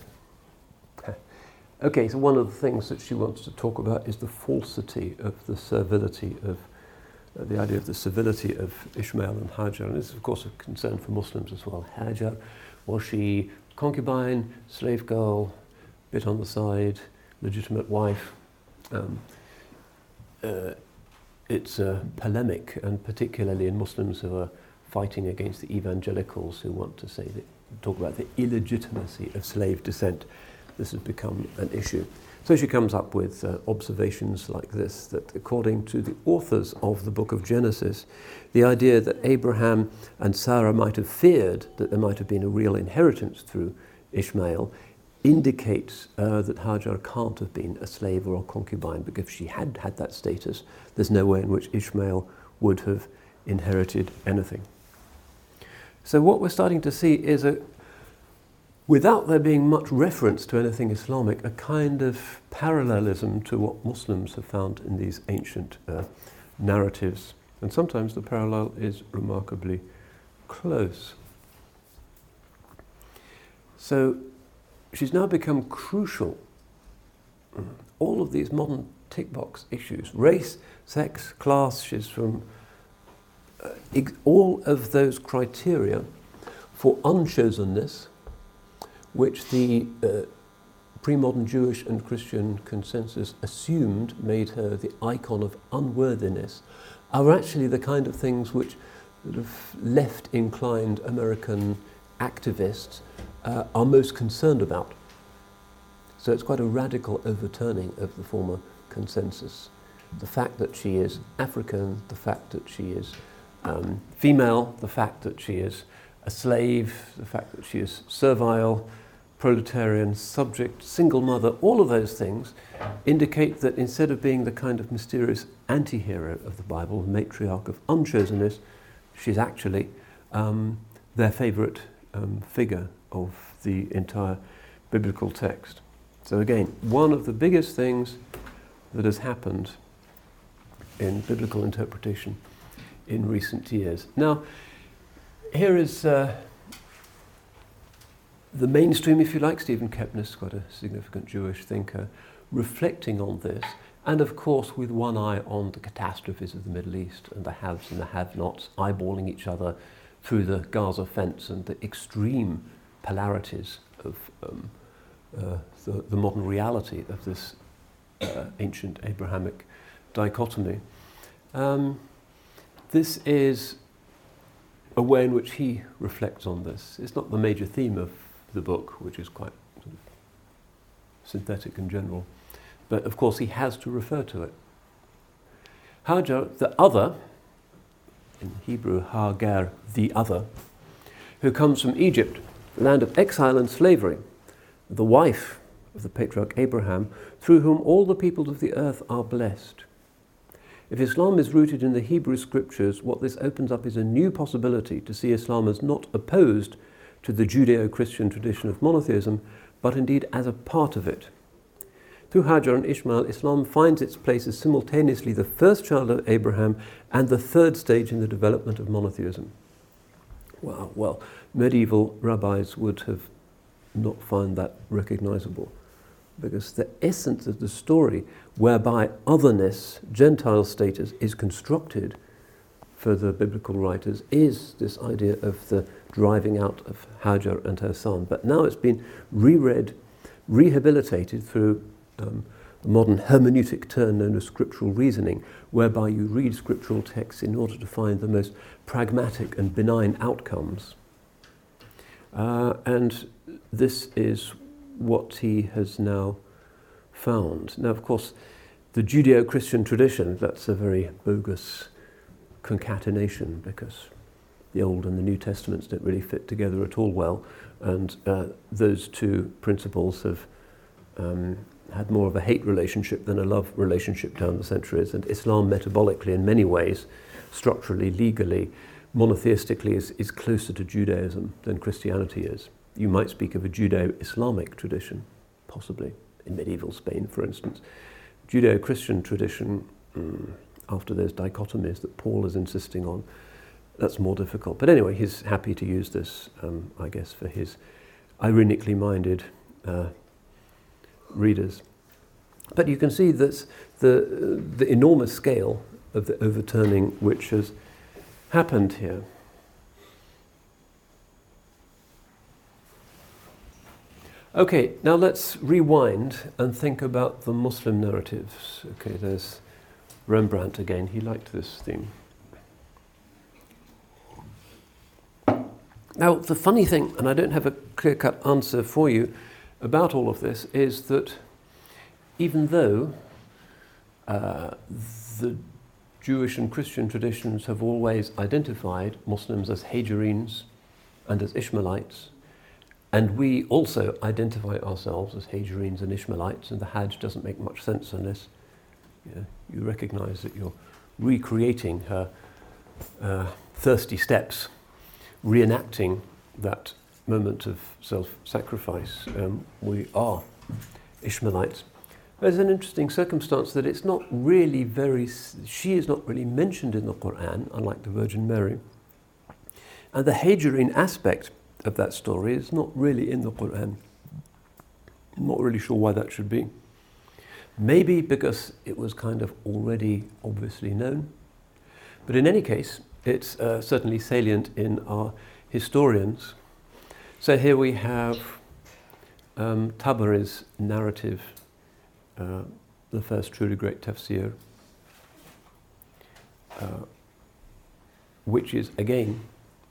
Okay, so one of the things that she wants to talk about is the falsity of the servility of uh, the idea of the servility of Ishmael and Hajar. And this is, of course, a concern for Muslims as well. Hajar, was she concubine, slave girl, bit on the side, legitimate wife? Um, uh, it's a polemic, and particularly in Muslims who are fighting against the evangelicals who want to say that, talk about the illegitimacy of slave descent this has become an issue. So she comes up with uh, observations like this that, according to the authors of the book of Genesis, the idea that Abraham and Sarah might have feared that there might have been a real inheritance through Ishmael indicates uh, that Hajar can't have been a slave or a concubine, because if she had had that status, there's no way in which Ishmael would have inherited anything. So, what we're starting to see is a without there being much reference to anything Islamic, a kind of parallelism to what Muslims have found in these ancient uh, narratives. And sometimes the parallel is remarkably close. So she's now become crucial. All of these modern tick box issues race, sex, class, she's from uh, all of those criteria for unchosenness which the uh, pre modern Jewish and Christian consensus assumed made her the icon of unworthiness, are actually the kind of things which left inclined American activists uh, are most concerned about. So it's quite a radical overturning of the former consensus. The fact that she is African, the fact that she is um, female, the fact that she is a slave, the fact that she is servile, proletarian, subject, single mother, all of those things indicate that instead of being the kind of mysterious anti hero of the Bible, matriarch of unchosenness, she's actually um, their favourite um, figure of the entire biblical text. So, again, one of the biggest things that has happened in biblical interpretation in recent years. Now, here is. Uh, the mainstream, if you like, Steven Kepnes, quite a significant Jewish thinker, reflecting on this, and of course with one eye on the catastrophes of the Middle East and the haves and the have-nots eyeballing each other through the Gaza fence and the extreme polarities of um, uh, the, the, modern reality of this uh, ancient Abrahamic dichotomy. Um, this is a way in which he reflects on this. It's not the major theme of the book, which is quite sort of synthetic and general. But of course, he has to refer to it. Hajar, the other, in Hebrew, Hagar, the other, who comes from Egypt, land of exile and slavery, the wife of the patriarch Abraham, through whom all the peoples of the earth are blessed. If Islam is rooted in the Hebrew scriptures, what this opens up is a new possibility to see Islam as not opposed to the Judeo Christian tradition of monotheism, but indeed as a part of it. Through Hajar and Ishmael, Islam finds its place as simultaneously the first child of Abraham and the third stage in the development of monotheism. Wow, well, medieval rabbis would have not found that recognizable because the essence of the story whereby otherness, Gentile status, is constructed for the biblical writers is this idea of the driving out of Hajar and her son. But now it's been reread, rehabilitated through um, a modern hermeneutic turn known as scriptural reasoning, whereby you read scriptural texts in order to find the most pragmatic and benign outcomes. Uh, and this is what he has now found. Now, of course, the Judeo Christian tradition, that's a very bogus concatenation because the Old and the New Testaments don't really fit together at all well, and uh, those two principles have um, had more of a hate relationship than a love relationship down the centuries. And Islam, metabolically, in many ways, structurally, legally, monotheistically, is, is closer to Judaism than Christianity is. You might speak of a Judeo Islamic tradition, possibly, in medieval Spain, for instance. Judeo Christian tradition, mm, after those dichotomies that Paul is insisting on, that's more difficult. But anyway, he's happy to use this, um, I guess, for his ironically minded uh, readers. But you can see that the, the enormous scale of the overturning which has happened here. Okay, now let's rewind and think about the Muslim narratives. Okay, there's Rembrandt again. He liked this theme. Now, the funny thing, and I don't have a clear cut answer for you about all of this, is that even though uh, the Jewish and Christian traditions have always identified Muslims as Hajarines and as Ishmaelites, and we also identify ourselves as Hajarines and Ishmaelites, and the Hajj doesn't make much sense unless you, you recognize that you're recreating her uh, thirsty steps reenacting that moment of self sacrifice. Um, we are Ishmaelites. There's an interesting circumstance that it's not really very, she is not really mentioned in the Quran, unlike the Virgin Mary. And the Hajarine aspect of that story is not really in the Quran. I'm not really sure why that should be. Maybe because it was kind of already obviously known. But in any case, it's uh, certainly salient in our historians. So here we have um, Tabari's narrative, uh, the first truly great tafsir, uh, which is again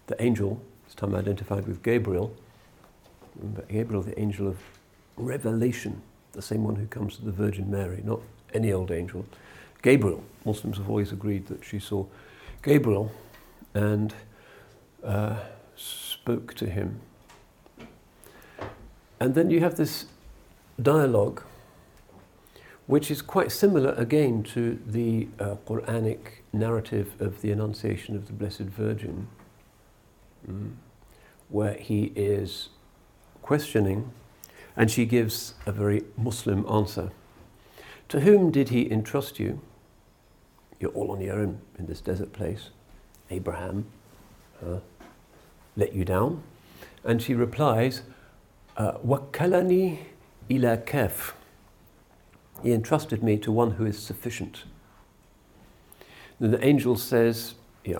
the angel, this time identified with Gabriel. Gabriel, the angel of revelation, the same one who comes to the Virgin Mary, not any old angel. Gabriel, Muslims have always agreed that she saw Gabriel and uh, spoke to him. And then you have this dialogue, which is quite similar again to the uh, Quranic narrative of the Annunciation of the Blessed Virgin, mm, where he is questioning and she gives a very Muslim answer. To whom did he entrust you? You're all on your own in this desert place. Abraham uh, let you down. And she replies, uh, Wakalani ila kef. He entrusted me to one who is sufficient. Then the angel says, Yeah,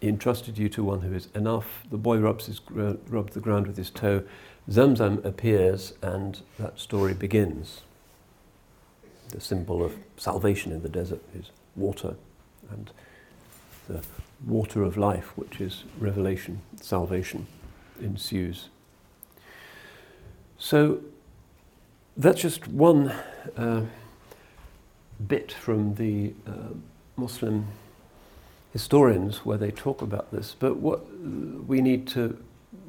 he entrusted you to one who is enough. The boy rubs, his, rubs the ground with his toe. Zamzam appears, and that story begins. The symbol of salvation in the desert is water, and the water of life, which is revelation, salvation, ensues. So that's just one uh, bit from the uh, Muslim historians where they talk about this. But what we need to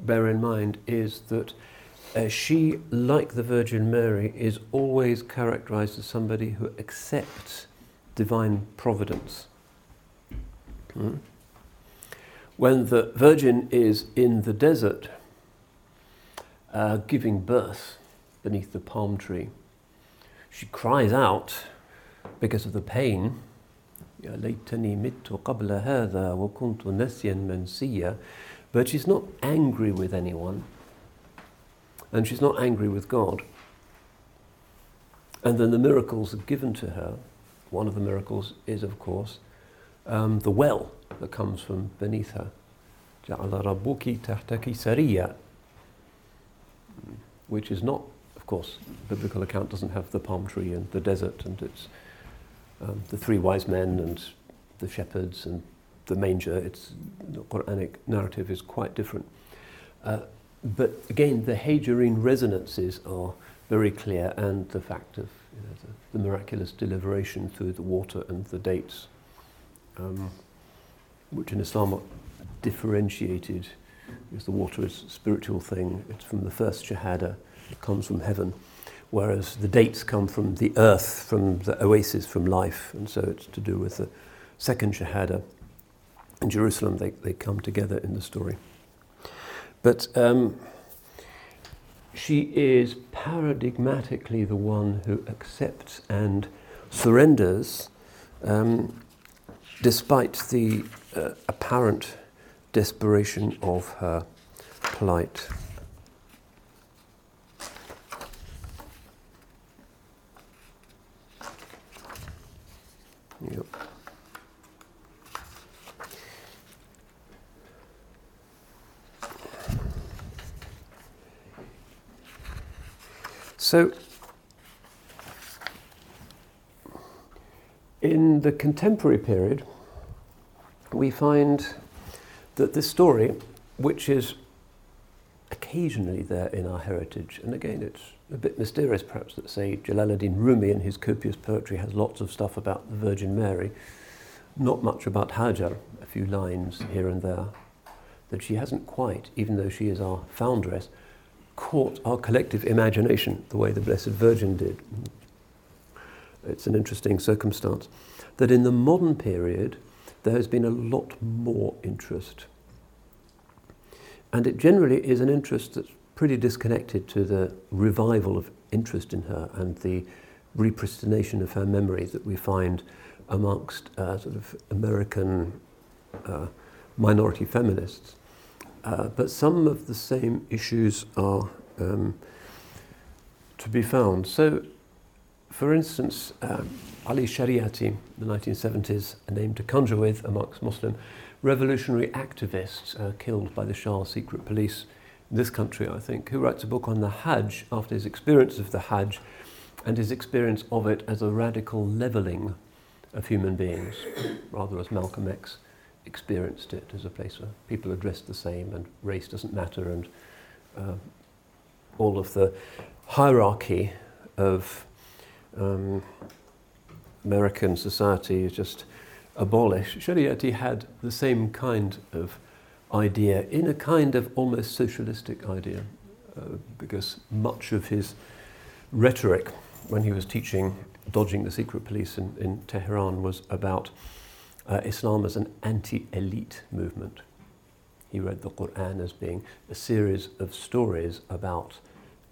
bear in mind is that uh, she, like the Virgin Mary, is always characterized as somebody who accepts divine providence. Hmm? When the Virgin is in the desert, uh, giving birth beneath the palm tree. She cries out because of the pain. But she's not angry with anyone, and she's not angry with God. And then the miracles are given to her. One of the miracles is, of course, um, the well that comes from beneath her which is not, of course, the biblical account doesn't have the palm tree and the desert and it's um, the three wise men and the shepherds and the manger. It's the Quranic narrative is quite different. Uh, but again, the Hajarine resonances are very clear, and the fact of you know, the, the, miraculous deliberation through the water and the dates, um, which in Islam are differentiated because the water is a spiritual thing. It's from the first Shahada, it comes from heaven. Whereas the dates come from the earth, from the oasis, from life. And so it's to do with the second Shahada. In Jerusalem, they, they come together in the story. But um, she is paradigmatically the one who accepts and surrenders um, despite the uh, apparent desperation of her plight. Yep. So, in the contemporary period, we find that this story, which is occasionally there in our heritage, and again it's a bit mysterious perhaps that, say, Jalaluddin Rumi in his copious poetry has lots of stuff about the Virgin Mary, not much about Hajar, a few lines here and there, that she hasn't quite, even though she is our foundress, caught our collective imagination the way the Blessed Virgin did. It's an interesting circumstance that in the modern period, there has been a lot more interest. and it generally is an interest that's pretty disconnected to the revival of interest in her and the repristination of her memory that we find amongst uh, sort of American uh, minority feminists. Uh, but some of the same issues are um, to be found. So, for instance, um, Ali Shariati, the 1970s, a name to conjure with amongst Muslim revolutionary activists uh, killed by the Shah's secret police in this country, I think, who writes a book on the Hajj after his experience of the Hajj and his experience of it as a radical levelling of human beings, rather as Malcolm X experienced it as a place where people are dressed the same and race doesn't matter and uh, all of the hierarchy of um, American society is just abolished. Shariati had the same kind of idea in a kind of almost socialistic idea uh, because much of his rhetoric when he was teaching dodging the secret police in, in Tehran was about uh, Islam as an anti elite movement. He read the Quran as being a series of stories about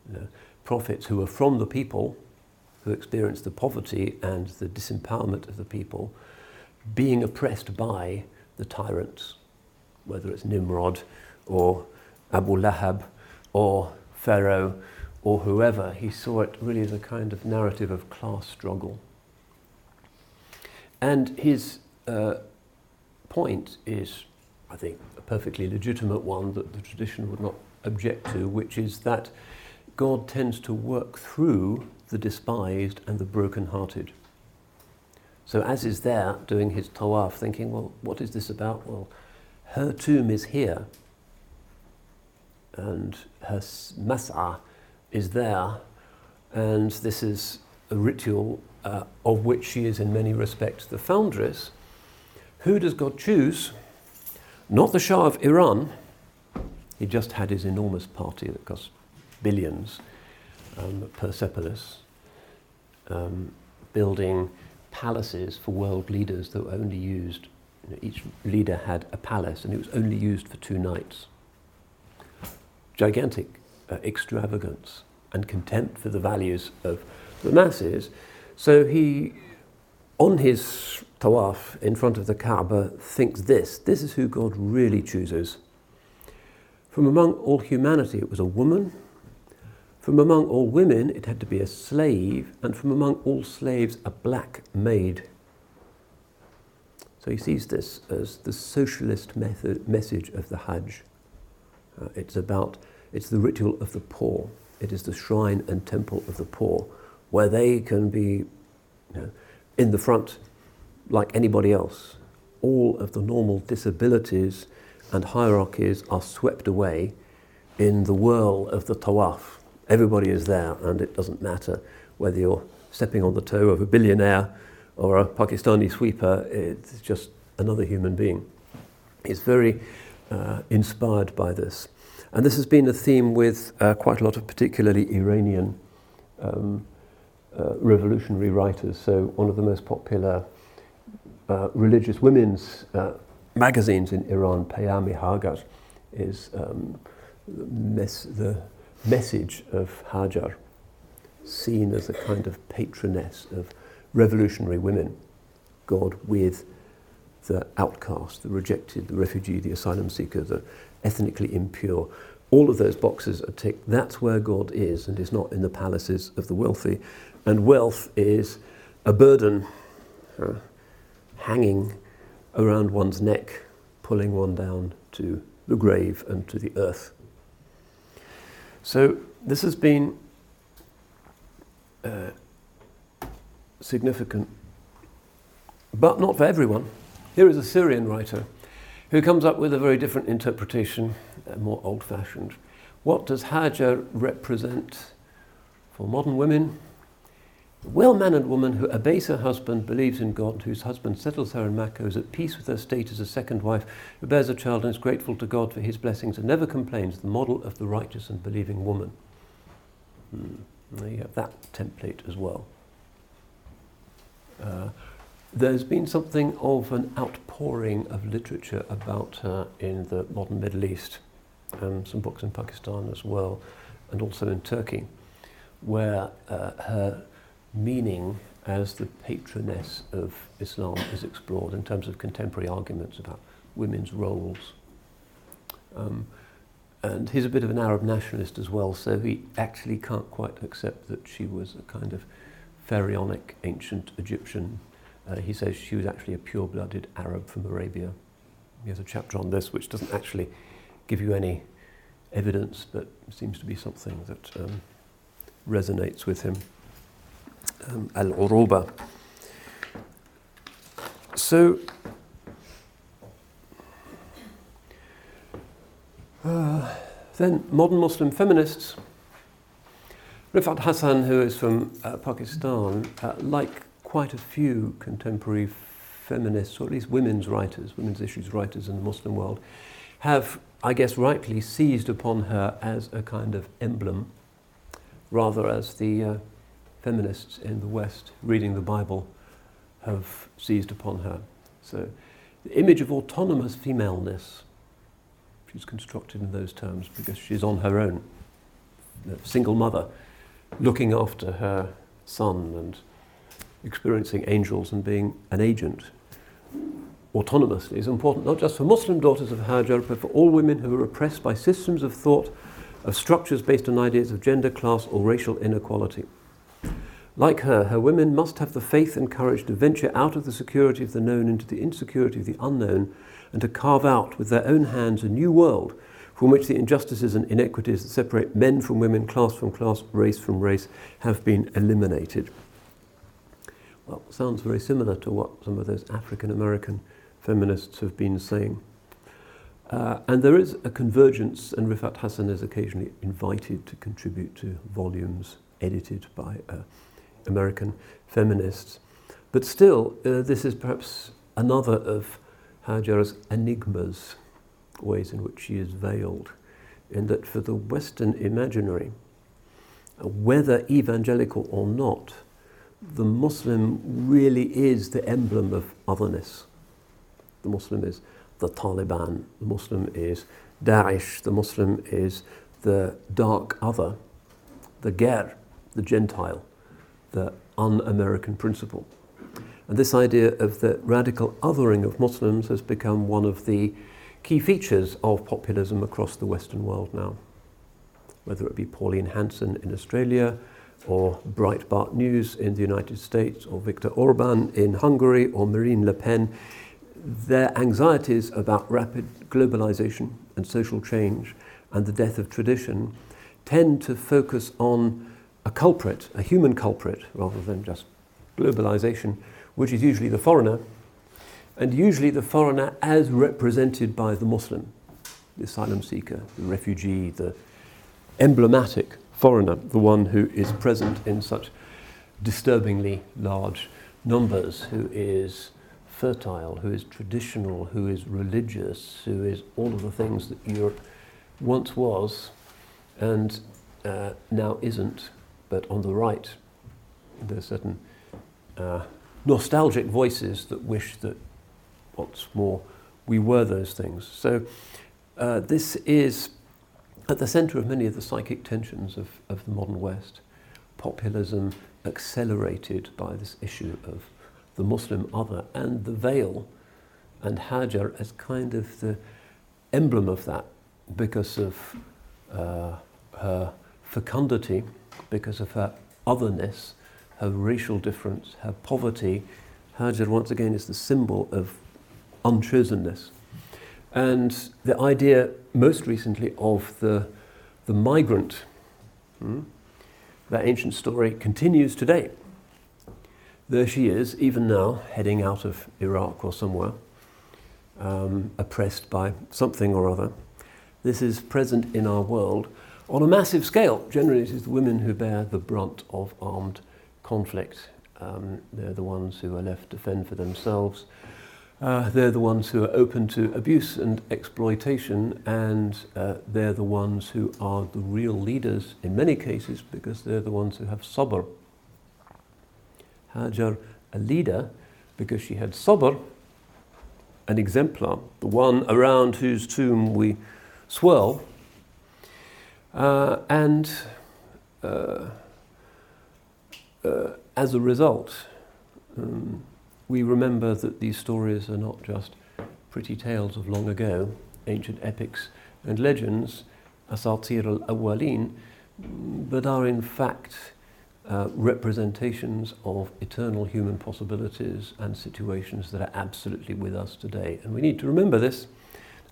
you know, prophets who were from the people, who experienced the poverty and the disempowerment of the people, being oppressed by the tyrants, whether it's Nimrod or Abu Lahab or Pharaoh or whoever. He saw it really as a kind of narrative of class struggle. And his uh, point is, I think, a perfectly legitimate one that the tradition would not object to, which is that God tends to work through the despised and the broken-hearted. So as is there doing his tawaf, thinking, well, what is this about? Well, her tomb is here, and her mas'ah is there, and this is a ritual uh, of which she is in many respects the foundress. Who does God choose? Not the Shah of Iran. He just had his enormous party that cost billions, um, Persepolis, um, building palaces for world leaders that were only used, you know, each leader had a palace and it was only used for two nights. Gigantic uh, extravagance and contempt for the values of the masses. So he, on his tawaf in front of the Kaaba, thinks this this is who God really chooses. From among all humanity, it was a woman. From among all women, it had to be a slave. And from among all slaves, a black maid. So he sees this as the socialist method, message of the Hajj. Uh, it's about it's the ritual of the poor. It is the shrine and temple of the poor, where they can be you know, in the front like anybody else. All of the normal disabilities and hierarchies are swept away in the whirl of the tawaf. Everybody is there, and it doesn't matter whether you're stepping on the toe of a billionaire or a Pakistani sweeper, it's just another human being. He's very uh, inspired by this. And this has been a theme with uh, quite a lot of particularly Iranian um, uh, revolutionary writers. So, one of the most popular uh, religious women's uh, magazines in Iran, Payam-i Hajar, is um, the, mes- the message of Hajar, seen as a kind of patroness of revolutionary women, God with the outcast, the rejected, the refugee, the asylum seeker, the ethnically impure. All of those boxes are ticked. That's where God is and is not in the palaces of the wealthy. And wealth is a burden uh, hanging around one's neck, pulling one down to the grave and to the earth. So this has been uh, significant, but not for everyone. Here is a Syrian writer who comes up with a very different interpretation, more old fashioned. What does Hajar represent for modern women? A well mannered woman who obeys her husband, believes in God, whose husband settles her in Makkah, is at peace with her state as a second wife, who bears a child and is grateful to God for his blessings and never complains, the model of the righteous and believing woman. Hmm. There you have that template as well. Uh, there's been something of an outpouring of literature about her in the modern Middle East. Um, some books in Pakistan as well, and also in Turkey, where uh, her meaning as the patroness of Islam is explored in terms of contemporary arguments about women's roles. Um, and he's a bit of an Arab nationalist as well, so he actually can't quite accept that she was a kind of pharaonic ancient Egyptian. Uh, he says she was actually a pure blooded Arab from Arabia. He has a chapter on this which doesn't actually give you any evidence, but seems to be something that um, resonates with him. Um, Al Uruba. So, uh, then modern Muslim feminists. Riffat Hassan, who is from uh, Pakistan, uh, like quite a few contemporary feminists, or at least women's writers, women's issues writers in the Muslim world, have, I guess, rightly seized upon her as a kind of emblem, rather as the uh, feminists in the West reading the Bible have seized upon her. So, the image of autonomous femaleness, she's constructed in those terms because she's on her own, single mother, looking after her son and experiencing angels and being an agent autonomously is important not just for Muslim daughters of Hajar, but for all women who are oppressed by systems of thought, of structures based on ideas of gender, class, or racial inequality. Like her, her women must have the faith and courage to venture out of the security of the known into the insecurity of the unknown and to carve out with their own hands a new world from which the injustices and inequities that separate men from women, class from class, race from race have been eliminated. Well, sounds very similar to what some of those African American feminists have been saying. Uh, and there is a convergence, and Riffat Hassan is occasionally invited to contribute to volumes edited by uh, American feminists. But still, uh, this is perhaps another of Hajar's enigmas, ways in which she is veiled, in that for the Western imaginary, uh, whether evangelical or not, the Muslim really is the emblem of otherness. The Muslim is the Taliban, the Muslim is Daesh, the Muslim is the dark other, the Ger, the Gentile the un American principle. And this idea of the radical othering of Muslims has become one of the key features of populism across the Western world now. Whether it be Pauline Hanson in Australia, or Breitbart News in the United States, or Viktor Orban in Hungary, or Marine Le Pen, their anxieties about rapid globalization and social change and the death of tradition tend to focus on a culprit, a human culprit, rather than just globalization, which is usually the foreigner, and usually the foreigner as represented by the Muslim, the asylum seeker, the refugee, the emblematic foreigner, the one who is present in such disturbingly large numbers, who is fertile, who is traditional, who is religious, who is all of the things that Europe once was and uh, now isn't but on the right, there are certain uh, nostalgic voices that wish that what's more, we were those things. So uh, this is at the center of many of the psychic tensions of, of the modern West. Populism accelerated by this issue of the Muslim other and the veil and Hajar as kind of the emblem of that because of uh, her fecundity because of her otherness, her racial difference, her poverty. Hajar, once again, is the symbol of unchosenness. And the idea, most recently, of the, the migrant, hmm, that ancient story continues today. There she is, even now, heading out of Iraq or somewhere, um, oppressed by something or other. This is present in our world on a massive scale. Generally, it is the women who bear the brunt of armed conflict. Um, they're the ones who are left to fend for themselves. Uh, they're the ones who are open to abuse and exploitation, and uh, they're the ones who are the real leaders in many cases because they're the ones who have sabr. Hajar, a leader, because she had sabr, an exemplar, the one around whose tomb we swirl Uh, and uh, uh, as a result, um, we remember that these stories are not just pretty tales of long ago, ancient epics and legends, asatir al-awwalin, but are in fact uh, representations of eternal human possibilities and situations that are absolutely with us today. And we need to remember this.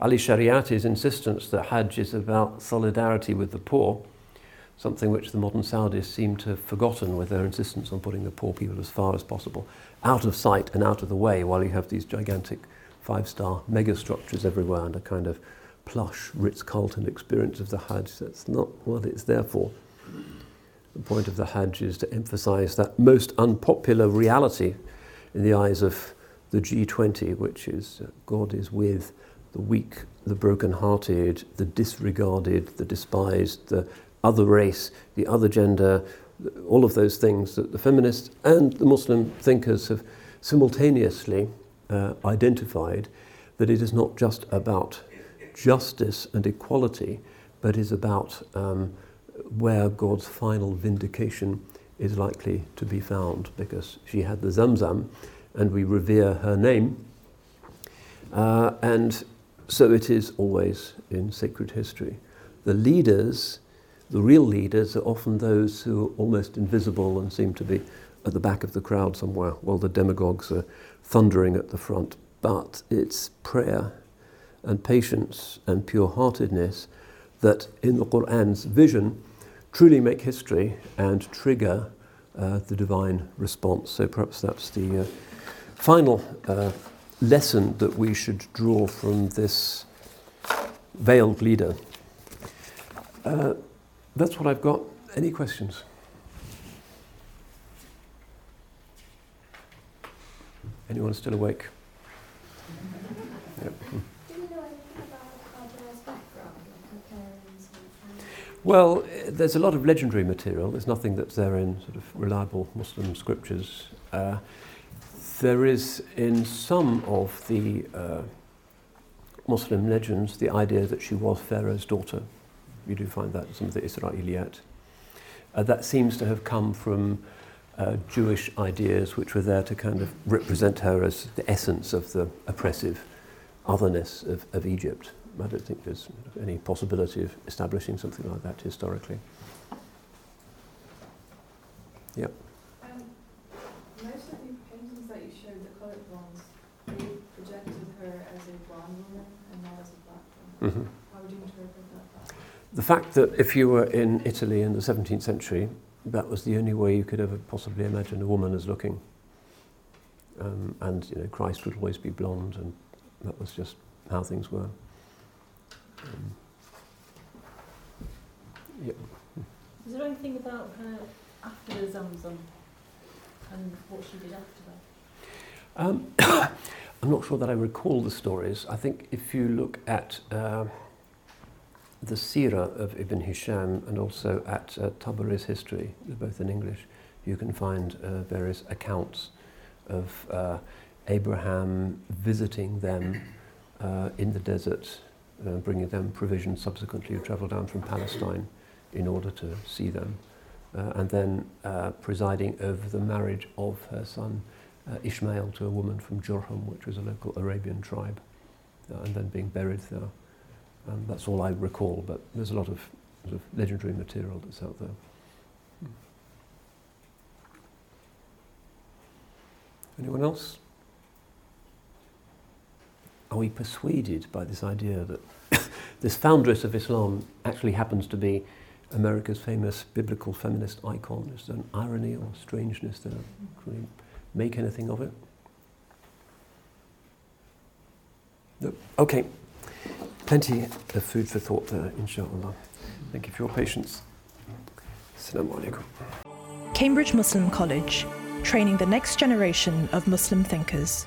Ali Shariati's insistence that Hajj is about solidarity with the poor, something which the modern Saudis seem to have forgotten with their insistence on putting the poor people as far as possible out of sight and out of the way while you have these gigantic five star megastructures everywhere and a kind of plush Ritz Carlton experience of the Hajj. That's not what it's there for. The point of the Hajj is to emphasize that most unpopular reality in the eyes of the G20, which is uh, God is with the weak, the broken-hearted, the disregarded, the despised, the other race, the other gender, all of those things that the feminists and the Muslim thinkers have simultaneously uh, identified that it is not just about justice and equality, but is about um, where God's final vindication is likely to be found because she had the Zamzam and we revere her name. Uh, and so it is always in sacred history. The leaders, the real leaders, are often those who are almost invisible and seem to be at the back of the crowd somewhere while the demagogues are thundering at the front. But it's prayer and patience and pure heartedness that, in the Quran's vision, truly make history and trigger uh, the divine response. So perhaps that's the uh, final uh, lesson that we should draw from this veiled leader. Uh, that's what I've got. Any questions? Anyone still awake? Yep. Well, there's a lot of legendary material. There's nothing that's there in sort of reliable Muslim scriptures. Uh, there is in some of the uh, Muslim legends the idea that she was Pharaoh's daughter. You do find that in some of the Israeliyat. Uh, that seems to have come from uh, Jewish ideas which were there to kind of represent her as the essence of the oppressive otherness of, of Egypt. I don't think there's any possibility of establishing something like that historically. Yeah. Um, most of the paintings that you showed, the coloured ones, they projected her as a blonde woman and not as a black woman. Mm-hmm. How would you interpret that? The fact that if you were in Italy in the 17th century, that was the only way you could ever possibly imagine a woman as looking. Um, and you know, Christ would always be blonde, and that was just how things were. Um, yeah. Is there anything about her after the Zamzam and what she did after that? Um, I'm not sure that I recall the stories. I think if you look at uh, the Sirah of Ibn Hisham and also at uh, Tabari's history, both in English, you can find uh, various accounts of uh, Abraham visiting them uh, in the desert uh, bringing them provisions subsequently who travel down from Palestine in order to see them, uh, and then presiding over the marriage of her son uh, Ishmael to a woman from Jurhum, which was a local Arabian tribe, uh, and then being buried there. Um, that's all I recall, but there's a lot of, sort of legendary material that's out there. Anyone else? are we persuaded by this idea that this foundress of Islam actually happens to be America's famous biblical feminist icon? Is there an irony or strangeness there? Make anything of it? Okay. Plenty of food for thought there, inshallah. Thank you for your patience. Assalamu alaikum. Cambridge Muslim College, training the next generation of Muslim thinkers.